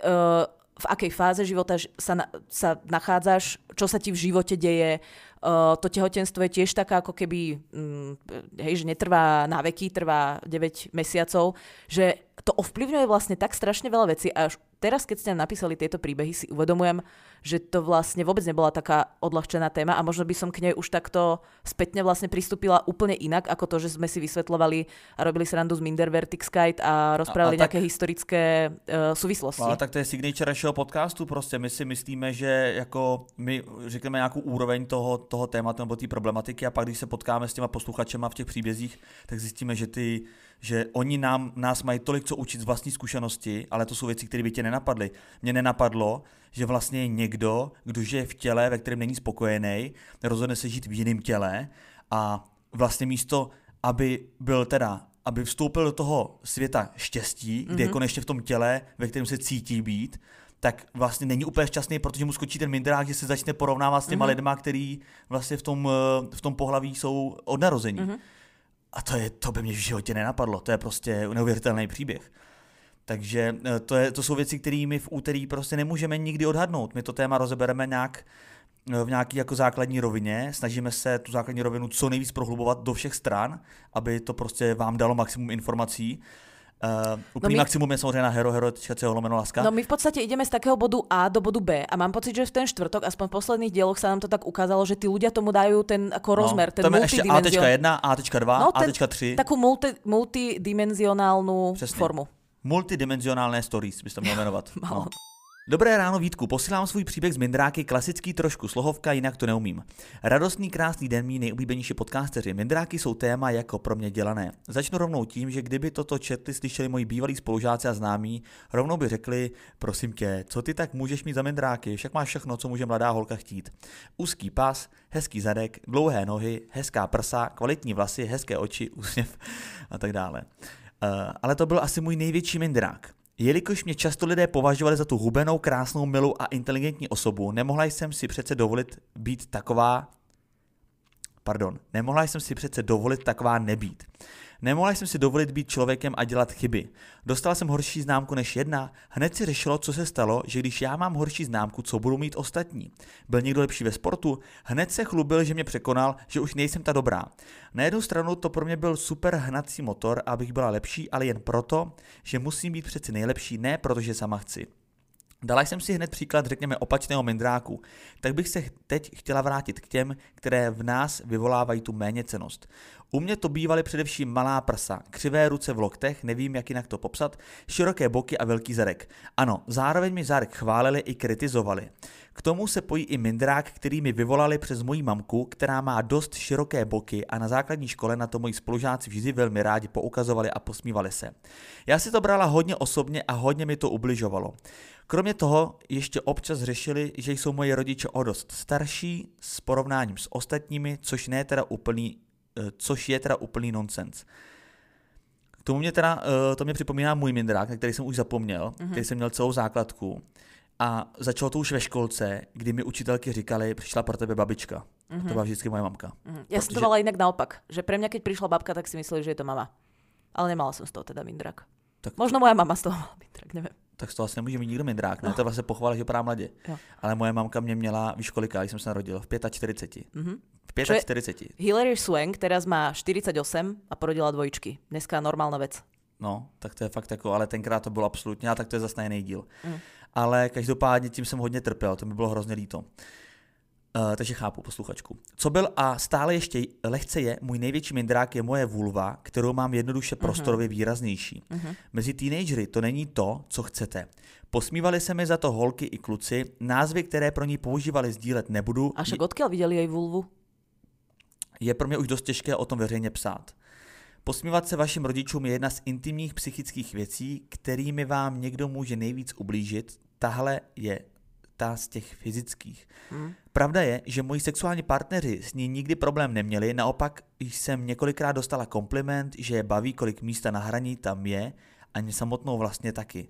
S1: uh, v akej fáze života sa, na, sa nachádzaš, čo sa ti v živote deje. Uh, to tehotenstvo je tiež taká ako keby, um, hej, že netrvá na veky, trvá 9 mesiacov, že to ovplyvňuje vlastne tak strašne veľa vecí a až teraz, keď ste napísali tieto príbehy, si uvedomujem, že to vlastne vôbec nebola taká odľahčená téma a možno by som k nej už takto spätne vlastne pristúpila úplne inak, ako to, že sme si vysvetlovali a robili srandu z Mindervertixkite a rozprávali a, a nejaké tak, historické uh, súvislosti.
S2: Ale tak to je signature našeho podcastu, prostě my si myslíme, že jako my řekneme nějakou úroveň toho, toho tématu nebo té problematiky a pak, když se potkáme s těma posluchačema v těch příbězích, tak zjistíme, že ty že oni nám, nás mají tolik co učit z vlastní zkušenosti, ale to jsou věci, které by tě nenapadly. Mě nenapadlo, že vlastně někdo, kdo žije v těle, ve kterém není spokojený, rozhodne se žít v jiném těle a vlastně místo, aby byl teda aby vstoupil do toho světa štěstí, kde mm-hmm. je mhm. konečně v tom těle, ve kterém se cítí být, tak vlastně není úplně šťastný, protože mu skočí ten mindrák, že se začne porovnávat s těma mm-hmm. lidma, který vlastně v tom, eh, v tom pohlaví jsou od narození. Mm-hmm. A to, je, to by mě v životě nenapadlo, to je prostě neuvěřitelný příběh. Takže eh, to, je, to jsou věci, které my v úterý prostě nemůžeme nikdy odhadnout. My to téma rozebereme nějak eh, v nějaké jako základní rovině. Snažíme se tu základní rovinu co nejvíc prohlubovat do všech stran, aby to prostě vám dalo maximum informací. Uh, úplný no my... maximum je samozřejmě na hero.hero.co lomeno láska.
S1: No my v podstate ideme z takého bodu A do bodu B a mám pocit, že v ten štvrtok, aspoň v posledných dieloch sa nám to tak ukázalo, že tí ľudia tomu dajú ten ako no, rozmer, ten
S2: multidimenzion... ešte A.1, A.2, no, A.3.
S1: Takú multi, multidimenzionálnu Přesně. formu.
S2: Multidimenzionálné stories by to měl jmenovat. [LAUGHS] no. Dobré ráno Vítku, posílám svůj příběh z Mindráky, klasický trošku slohovka, jinak to neumím. Radostný, krásný den, mý nejoblíbenější podcasteři. Mindráky jsou téma jako pro mě dělané. Začnu rovnou tím, že kdyby toto četli, slyšeli moji bývalí spolužáci a známí, rovnou by řekli, prosím tě, co ty tak můžeš mít za Mindráky, však máš všechno, co může mladá holka chtít. Úzký pas, hezký zadek, dlouhé nohy, hezká prsa, kvalitní vlasy, hezké oči, [LAUGHS] úsměv a tak dále. Uh, ale to byl asi můj největší mindrák. Jelikož mě často lidé považovali za tu hubenou, krásnou, milou a inteligentní osobu, nemohla jsem si přece dovolit být taková... Pardon, nemohla jsem si přece dovolit taková nebýt. Nemohla jsem si dovolit být člověkem a dělat chyby. Dostala jsem horší známku než jedna, hned si řešilo, co se stalo, že když já mám horší známku, co budou mít ostatní. Byl někdo lepší ve sportu, hned se chlubil, že mě překonal, že už nejsem ta dobrá. Na jednu stranu to pro mě byl super hnací motor, abych byla lepší, ale jen proto, že musím být přeci nejlepší, ne protože sama chci. Dala jsem si hned příklad, řekněme, opačného mindráku, tak bych se teď chtěla vrátit k těm, které v nás vyvolávají tu méněcenost. U mě to bývaly především malá prsa, křivé ruce v loktech, nevím jak jinak to popsat, široké boky a velký zadek. Ano, zároveň mi zadek chválili i kritizovali. K tomu se pojí i mindrák, který mi vyvolali přes moji mamku, která má dost široké boky a na základní škole na to moji spolužáci vždy velmi rádi poukazovali a posmívali se. Já si to brala hodně osobně a hodně mi to ubližovalo. Kromě toho ještě občas řešili, že jsou moje rodiče o dost starší s porovnáním s ostatními, což ne teda úplný Eh, což je teda úplný nonsens. K tomu mě teda, eh, to mě připomíná můj mindrák, na který jsem už zapomněl, mm-hmm. který jsem měl celou základku. A začalo to už ve školce, kdy mi učitelky říkali, přišla pro tebe babička. Mm-hmm. A to mhm. byla vždycky moje mamka.
S1: Mm-hmm. Já jsem to mala jinak naopak, že pre mňa, keď prišla babka, tak si mysleli, že je to mama. Ale nemala jsem z toho teda mindrak. Tak... Možno moja mama z toho mala mindrak, nevím.
S2: Tak z toho asi nemůže mít nikdo mindrák, ne? No. To vlastně pochvala, že vypadá mladě. Jo. Ale moje mamka mě měla, víš kolika, když jsem se narodil, v 45. Mm-hmm. 45.
S1: Hilary Swank teraz má 48 a porodila dvojičky. Dneska normálna vec.
S2: No, tak to je fakt jako, ale tenkrát to bylo absolutně, a tak to je zase jiný díl. Mm. Ale každopádně tím jsem hodně trpěl, to mi bylo hrozně líto. Uh, takže chápu posluchačku. Co byl a stále ještě lehce je, můj největší mindrák je moje vulva, kterou mám jednoduše mhm. prostorově výraznější. Uh-huh. Mezi teenagery to není to, co chcete. Posmívali se mi za to holky i kluci, názvy, které pro ní používali, sdílet nebudu.
S1: A však odkiaľ viděli její vulvu?
S2: je pro mě už dost těžké o tom veřejně psát. Posmívat se vašim rodičům je jedna z intimních psychických věcí, kterými vám někdo může nejvíc ublížit. Tahle je ta z těch fyzických. Hmm. Pravda je, že moji sexuální partneři s ní nikdy problém neměli, naopak jsem několikrát dostala kompliment, že je baví, kolik místa na hraní tam je, ani samotnou vlastně taky.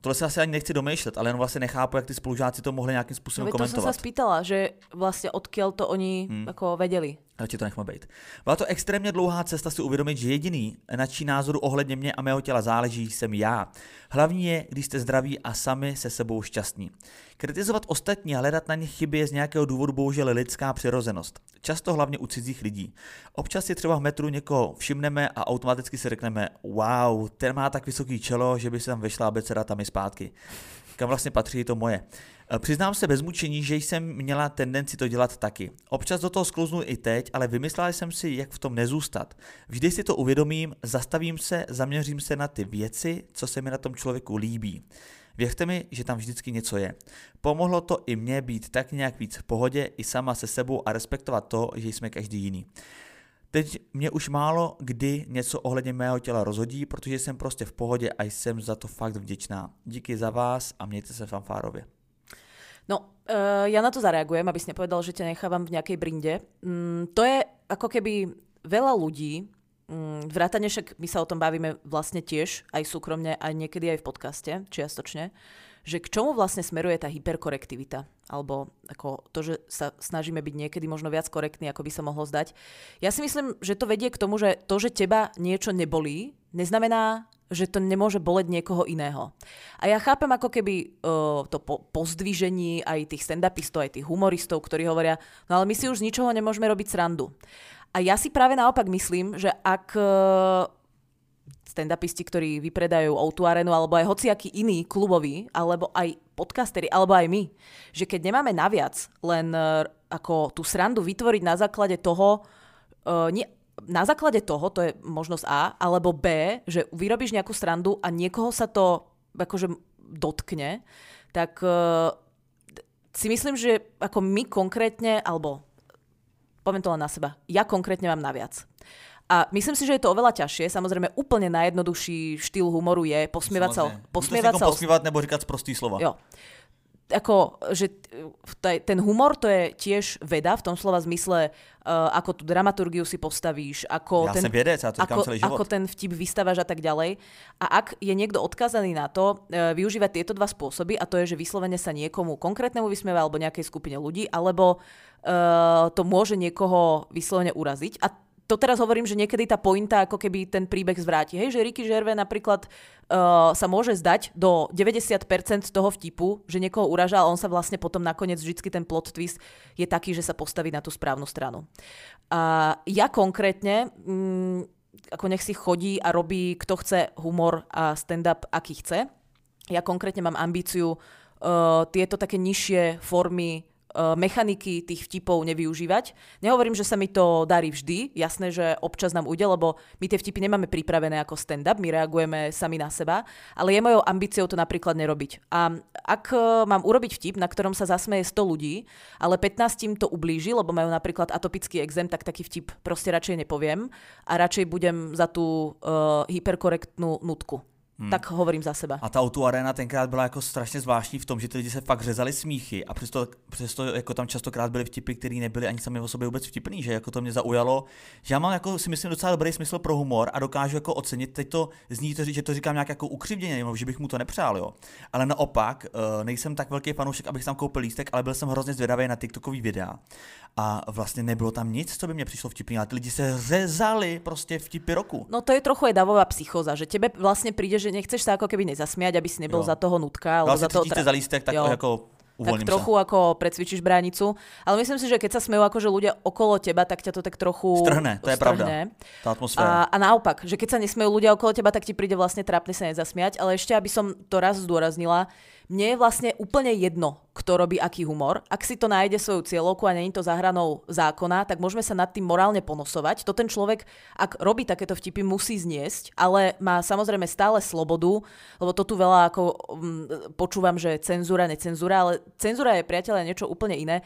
S2: Tohle se asi ani nechci domýšlet, ale jen vlastně nechápu, jak ty spolužáci to mohli nějakým způsobem no, komentovat.
S1: To jsem se spýtala, že vlastně odkiaľ to oni hmm. jako věděli.
S2: Ale to nechme být. Byla to extrémně dlouhá cesta si uvědomit, že jediný, na čí názoru ohledně mě a mého těla záleží, jsem já. Hlavní je, když jste zdraví a sami se sebou šťastní. Kritizovat ostatní a hledat na ně chyby je z nějakého důvodu bohužel lidská přirozenost. Často hlavně u cizích lidí. Občas si třeba v metru někoho všimneme a automaticky si řekneme, wow, ten má tak vysoký čelo, že by se tam vešla abeceda tam i zpátky. Kam vlastně patří to moje. Eh, přiznám se bez mučení, že jsem měla tendenci to dělat taky. Občas do toho sklouznu i teď, ale vymyslela jsem si, jak v tom nezůstat. Vždy si to uvědomím, zastavím se, zaměřím se na ty věci, co se mi na tom člověku líbí. Věřte mi, že tam vždycky něco je. Pomohlo to i mně být tak nějak víc v pohodě i sama se sebou a respektovat to, že jsme každý jiný. Teď mě už málo kdy něco ohledně mého těla rozhodí, protože jsem prostě v pohodě a jsem za to fakt vděčná. Díky za vás a mějte se fanfárově.
S1: No, uh, ja na to zareagujem, aby si nepovedal, že ťa nechávam v nejakej brinde. Mm, to je ako keby veľa ľudí, mm, vrátane však my sa o tom bavíme vlastne tiež, aj súkromne, aj niekedy aj v podcaste, čiastočne, že k čomu vlastne smeruje tá hyperkorektivita, alebo ako to, že sa snažíme byť niekedy možno viac korektní, ako by sa mohlo zdať. Ja si myslím, že to vedie k tomu, že to, že teba niečo nebolí, neznamená, že to nemôže boleť niekoho iného. A ja chápem ako keby uh, to po, pozdvižení aj tých stand-upistov, aj tých humoristov, ktorí hovoria, no ale my si už z ničoho nemôžeme robiť srandu. A ja si práve naopak myslím, že ak uh, stand-upisti, ktorí vypredajú Outu Arenu, alebo aj hociaký iný klubový, alebo aj podcastery, alebo aj my, že keď nemáme naviac len uh, ako tú srandu vytvoriť na základe toho, uh, nie, na základe toho, to je možnosť A, alebo B, že vyrobíš nejakú srandu a niekoho sa to akože dotkne, tak uh, si myslím, že ako my konkrétne, alebo poviem to len na seba, ja konkrétne mám naviac. A myslím si, že je to oveľa ťažšie. Samozrejme, úplne najjednoduchší štýl humoru je posmievať sa...
S2: Posmievať sa... Posmievať nebo říkať prostý slova.
S1: Jo ako, že ten humor to je tiež veda v tom slova zmysle, uh, ako tú dramaturgiu si postavíš, ako,
S2: ja
S1: ten,
S2: viedec, ja to
S1: ako,
S2: celý život.
S1: ako ten vtip vystávaš a tak ďalej. A ak je niekto odkazaný na to, uh, využívať tieto dva spôsoby, a to je, že vyslovene sa niekomu konkrétnemu vysmieva alebo nejakej skupine ľudí, alebo uh, to môže niekoho vyslovene uraziť. A to teraz hovorím, že niekedy tá pointa ako keby ten príbeh zvráti. Hej, že Ricky Gervais napríklad uh, sa môže zdať do 90% toho vtipu, že niekoho uraža, ale on sa vlastne potom nakoniec vždycky ten plot twist je taký, že sa postaví na tú správnu stranu. A ja konkrétne, mm, ako nech si chodí a robí, kto chce humor a stand-up, aký chce. Ja konkrétne mám ambíciu uh, tieto také nižšie formy mechaniky tých vtipov nevyužívať. Nehovorím, že sa mi to darí vždy, jasné, že občas nám ujde, lebo my tie vtipy nemáme pripravené ako stand-up, my reagujeme sami na seba, ale je mojou ambíciou to napríklad nerobiť. A ak eh, mám urobiť vtip, na ktorom sa zasmeje 100 ľudí, ale 15 im to ublíži, lebo majú napríklad atopický exém, tak taký vtip proste radšej nepoviem a radšej budem za tú uh, hyperkorektnú nutku. Hmm. Tak hovorím za seba.
S2: A ta Auto Arena tenkrát byla jako strašně zvláštní v tom, že ty lidi se fakt řezali smíchy a přesto, přesto jako tam častokrát byly vtipy, které nebyly ani sami o sobě vůbec vtipný, že jako to mě zaujalo. Že já mám jako si myslím docela dobrý smysl pro humor a dokážu jako ocenit. Teď to zní to, že to říkám nějak jako ukřivděně, že bych mu to nepřál, jo. Ale naopak, eh, nejsem tak velký fanoušek, abych tam koupil lístek, ale byl jsem hrozně zvědavý na TikTokový videa. A vlastně nebylo tam nic, co by mě přišlo vtipný, ale ty lidi se řezali prostě vtipy roku.
S1: No to je trochu je davová psychoza, že tebe vlastně přijde, že nechceš se jako keby nezasmiať, aby si nebyl jo. za toho nutka.
S2: Alebo vlastně za toho tra... za lístek, tak jo. jako
S1: tak trochu sa. ako precvičíš bránicu. Ale myslím si, že keď sa smejú akože ľudia okolo teba, tak ťa to tak trochu
S2: strhne. To je strhne. pravda. Tá atmosféra.
S1: A, a naopak, že keď sa nesmejú ľudia okolo teba, tak ti príde vlastne trápne sa nezasmiať. Ale ešte, aby som to raz zdôraznila, mne je vlastne úplne jedno, kto robí aký humor. Ak si to nájde svoju cieľovku a není to zahranou zákona, tak môžeme sa nad tým morálne ponosovať. To ten človek, ak robí takéto vtipy, musí zniesť, ale má samozrejme stále slobodu, lebo to tu veľa ako um, počúvam, že cenzúra, necenzúra, ale cenzúra je priateľe niečo úplne iné.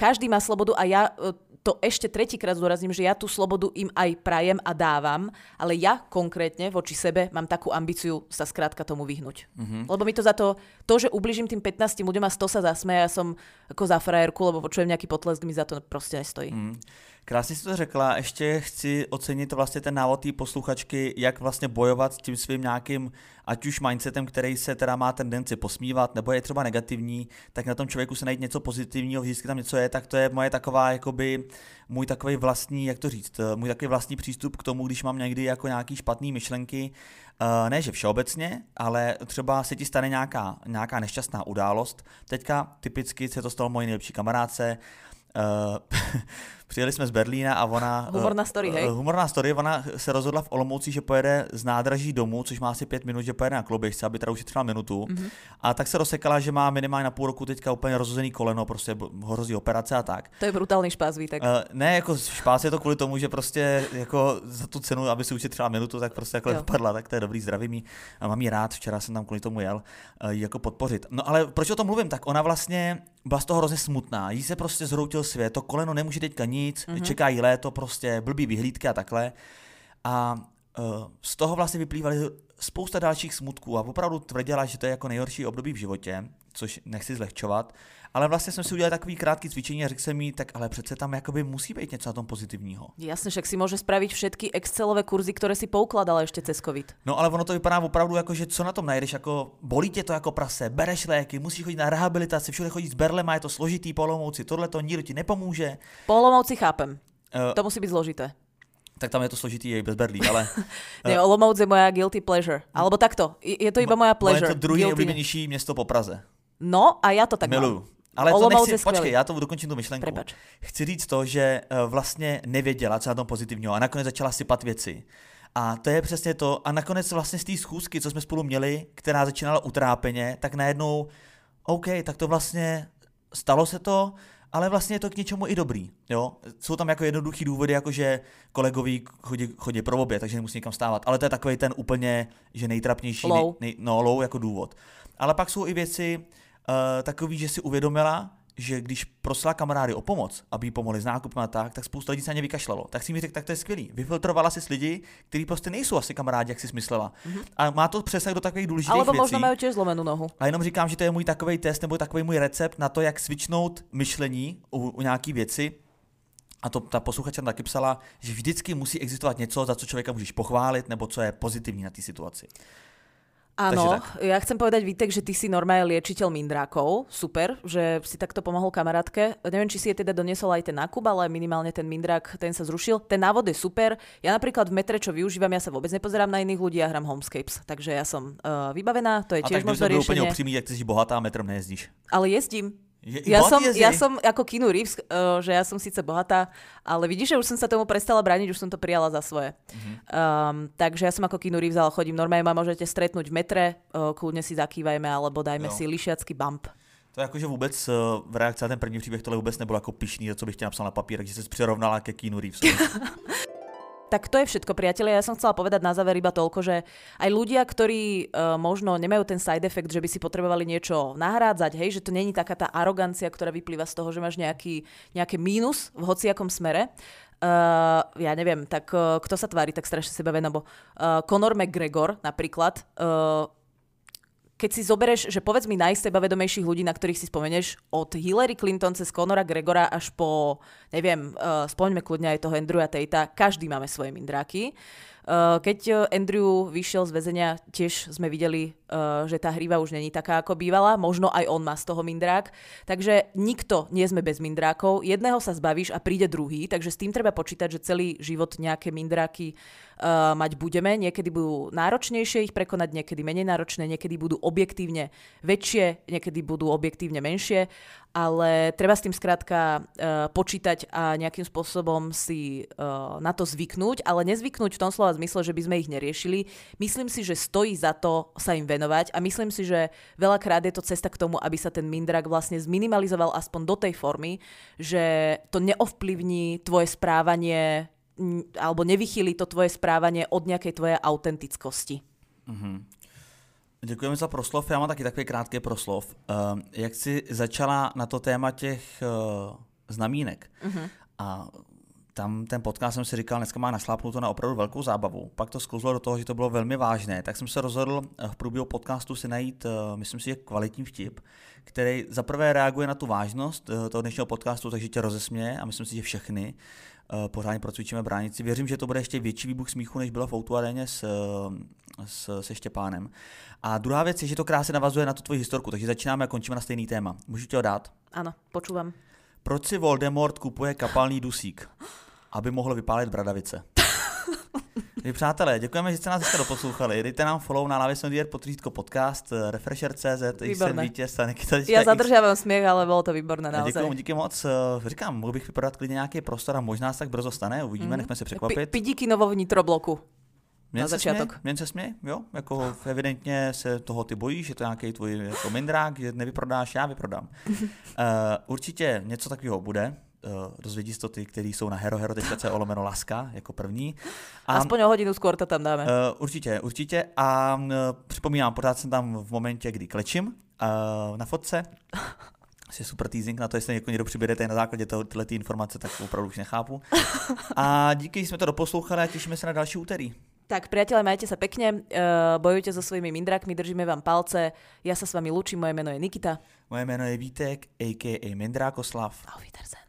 S1: Každý má slobodu a ja e, to ešte tretíkrát zdôrazním, že ja tú slobodu im aj prajem a dávam, ale ja konkrétne voči sebe mám takú ambíciu sa skrátka tomu vyhnúť. Mm-hmm. Lebo mi to za to, to, že ubližím tým 15 ľuďom a 100 sa zasmeje, ja som ako za frajerku, lebo počujem nejaký potlesk, mi za to proste nestojí. Mm.
S2: Krásně si to řekla, ještě chci ocenit vlastně ten návod té posluchačky, jak vlastně bojovat s tím svým nějakým, ať už mindsetem, který se teda má tendenci posmívat, nebo je třeba negativní, tak na tom člověku se najít něco pozitivního, vždycky tam něco je, tak to je moje taková, jakoby, můj takový vlastní, jak to říct, můj takový vlastní přístup k tomu, když mám někdy jako nějaký špatný myšlenky, Uh, ne, že všeobecně, ale třeba se ti stane nějaká, nějaká nešťastná událost. Teďka typicky se to stalo mojí nejlepší kamarádce. [LAUGHS] Přijeli jsme z Berlína a ona...
S1: Humorná story, hej?
S2: Humorná story, ona se rozhodla v Olomouci, že pojede z nádraží domů, což má asi pět minut, že pojede na kloběžce, aby teda ušetřila minutu. Mm-hmm. A tak se rozsekala, že má minimálně na půl roku teďka úplně rozhozený koleno, prostě hrozí operace a tak.
S1: To je brutální špás, vítek. Uh,
S2: ne, jako špás je to kvůli tomu, že prostě jako za tu cenu, aby si ušetřila minutu, tak prostě jako dopadla, tak to je dobrý zdraví mi. Mám jí rád, včera jsem tam kvůli tomu jel, uh, jako podpořit. No ale proč o tom mluvím? Tak ona vlastně byla z toho hrozně smutná. Jí se prostě zhroutil svět, to koleno nemůže teďka nic nic, mm-hmm. čekají léto, prostě blbý vyhlídky a takhle. A uh, z toho vlastně vyplývaly spousta dalších smutků a opravdu tvrdila, že to je jako nejhorší období v životě, což nechci zlehčovat, ale vlastně jsem si udělal takový krátký cvičení a řekl jsem mi, tak ale přece tam jakoby musí být něco na tom pozitivního.
S1: Jasně, však si může spravit všetky Excelové kurzy, které si poukladala ještě cez COVID.
S2: No ale ono to vypadá opravdu jako, že co na tom najdeš, jako bolí tě to jako prase, bereš léky, musíš chodit na rehabilitaci, všude chodit s berlema, je to složitý, polomouci, tohle to nikdo ti nepomůže.
S1: Polomouci chápem. Uh, to musí být zložité
S2: tak tam je to složitý i bez berlí, ale... [LAUGHS]
S1: ne, Olomouc je moja guilty pleasure. Alebo takto, je to iba moja pleasure.
S2: Je to druhý nejoblíbenější město po Praze.
S1: No a já to tak
S2: Miluju.
S1: mám.
S2: Ale to nechci, počkej, já to dokončím tu myšlenku.
S1: Prepač.
S2: Chci říct to, že uh, vlastně nevěděla, co na tom pozitivního a nakonec začala sypat věci. A to je přesně to. A nakonec vlastně z té schůzky, co jsme spolu měli, která začínala utrápeně, tak najednou, OK, tak to vlastně stalo se to, ale vlastně je to k něčemu i dobrý. Jo? Jsou tam jako jednoduchý důvody, jako že kolegoví chodí, chodí pro obě, takže nemusí někam stávat. Ale to je takový ten úplně, že nejtrapnější,
S1: low.
S2: Nej, no, low jako důvod. Ale pak jsou i věci uh, takový, že si uvědomila, že když prosila kamarády o pomoc, aby jí pomohli s nákupem a tak, tak spousta lidí se na ně vykašlalo. Tak si mi řekl, tak to je skvělý. Vyfiltrovala si lidi, kteří prostě nejsou asi kamarádi, jak si myslela. Mm-hmm. A má to přesah do takových důležitých
S1: Alebo
S2: věcí.
S1: možná mají těž zlomenou nohu.
S2: A jenom říkám, že to je můj takový test nebo takový můj recept na to, jak svičnout myšlení u, u nějaký věci. A to ta posluchačka taky psala, že vždycky musí existovat něco, za co člověka můžeš pochválit, nebo co je pozitivní na té situaci.
S1: Áno, ja chcem povedať, Vítek, že ty si normálne liečiteľ mindrákov. Super, že si takto pomohol kamarátke. Neviem, či si je teda doniesol aj ten nákup, ale minimálne ten mindrák, ten sa zrušil. Ten návod je super. Ja napríklad v metre, čo využívam, ja sa vôbec nepozerám na iných ľudí a hrám Homescapes. Takže ja som uh, vybavená, to je tiež možno riešenie. A tak
S2: úplne upřímný, jak ty si bohatá, metrem nejezdíš.
S1: Ale jezdím. Je, ja, som, ja som ako Kinu Reeves, uh, že ja som síce bohatá, ale vidíš, že už som sa tomu prestala brániť, už som to prijala za svoje. Uh-huh. Um, takže ja som ako Kinu Reeves, ale chodím normálne, ma môžete stretnúť v metre, uh, kľudne si zakývajme, alebo dajme jo. si lišiacký bump.
S2: To je jako, že vůbec uh, v reakci na ten první příběh tohle vůbec nebylo jako pišný, co bych tě napsal na papír, že se přirovnala ke Keanu Reeves. [LAUGHS]
S1: Tak to je všetko, priatelia. Ja som chcela povedať na záver iba toľko, že aj ľudia, ktorí uh, možno nemajú ten side effect, že by si potrebovali niečo nahrádzať, hej, že to není taká tá arogancia, ktorá vyplýva z toho, že máš nejaký, nejaký mínus v hociakom smere, Uh, ja neviem, tak uh, kto sa tvári tak strašne sebavedomé, nebo uh, Conor McGregor napríklad, uh, keď si zoberieš, že povedz mi najsebavedomejších ľudí, na ktorých si spomeneš, od Hillary Clinton cez Conora Gregora až po, neviem, uh, spomeňme kľudne aj toho Andrewa Tatea, každý máme svoje mindráky. Uh, keď Andrew vyšiel z väzenia, tiež sme videli uh, že tá hriva už není taká, ako bývala. Možno aj on má z toho mindrák. Takže nikto nie sme bez mindrákov. Jedného sa zbavíš a príde druhý, takže s tým treba počítať, že celý život nejaké mindráky mať budeme. Niekedy budú náročnejšie ich prekonať, niekedy menej náročné, niekedy budú objektívne väčšie, niekedy budú objektívne menšie, ale treba s tým skrátka uh, počítať a nejakým spôsobom si uh, na to zvyknúť, ale nezvyknúť v tom slova zmysle, že by sme ich neriešili. Myslím si, že stojí za to sa im venovať a myslím si, že veľakrát je to cesta k tomu, aby sa ten mindrak vlastne zminimalizoval aspoň do tej formy, že to neovplyvní tvoje správanie alebo nevychýli to tvoje správanie od nějaké tvoje autentickosti. Mm-hmm.
S2: Děkujeme za proslov. Já mám taky takový krátký proslov. Uh, jak jsi začala na to téma těch uh, znamínek mm-hmm. a tam ten podcast jsem si říkal, dneska má našlápnuto na opravdu velkou zábavu. Pak to sklouzlo do toho, že to bylo velmi vážné, tak jsem se rozhodl eh, v průběhu podcastu si najít, eh, myslím si, že kvalitní vtip, který zaprvé reaguje na tu vážnost eh, toho dnešního podcastu, takže tě rozesměje a myslím si, že všechny pořádně procvičíme bránici. Věřím, že to bude ještě větší výbuch smíchu, než bylo v Outuareně s, s, se Štěpánem. A druhá věc je, že to krásně navazuje na tu tvoji historku, takže začínáme a končíme na stejný téma. Můžu ti ho dát?
S1: Ano, počúvam.
S2: Proč si Voldemort kupuje kapalný dusík? Aby mohl vypálit bradavice. [LAUGHS] Vy přátelé, děkujeme, že jste nás dneska doposlouchali. Dejte nám follow na Lávě Sondier potřídko podcast, eh, Refresher.cz, jsem vítěz a Nikita
S1: Já zadržávám směch, ale bylo to výborné naozaj.
S2: Děkuji, díky moc. Eh, říkám, mohl bych vypadat klidně nějaký prostor a možná se tak brzo stane, uvidíme, mm. nechme se překvapit.
S1: Pidíky novo vnitrobloku.
S2: Měn na začátek. Měn se směj, jo, jako evidentně se toho ty bojíš, že to nějaký tvůj jako mindrák, že nevyprodáš, já vyprodám. uh, [LAUGHS] určitě něco takového bude, uh, dozvědí to ty, kteří jsou na herohero.co [LAUGHS] lomeno laska jako první.
S1: A, Aspoň o hodinu skôr to tam dáme. Uh,
S2: určitě, určitě. A uh, připomínám, pořád jsem tam v momentě, kdy klečím uh, na fotce. [LAUGHS] Asi super teasing na to, jestli jako někdo přiberete na základě toho, tyhle ty informace, tak opravdu už nechápu. A díky, že jsme to doposlouchali a těšíme se na další úterý.
S1: Tak priatelé, majte sa pekne, uh, bojujte so svojimi mindrakmi, držíme vám palce. Ja sa s vami lúčim, moje meno je Nikita.
S2: Moje jméno je Vítek, a.k.a. Mindrákoslav.
S1: Auf Wiedersehen.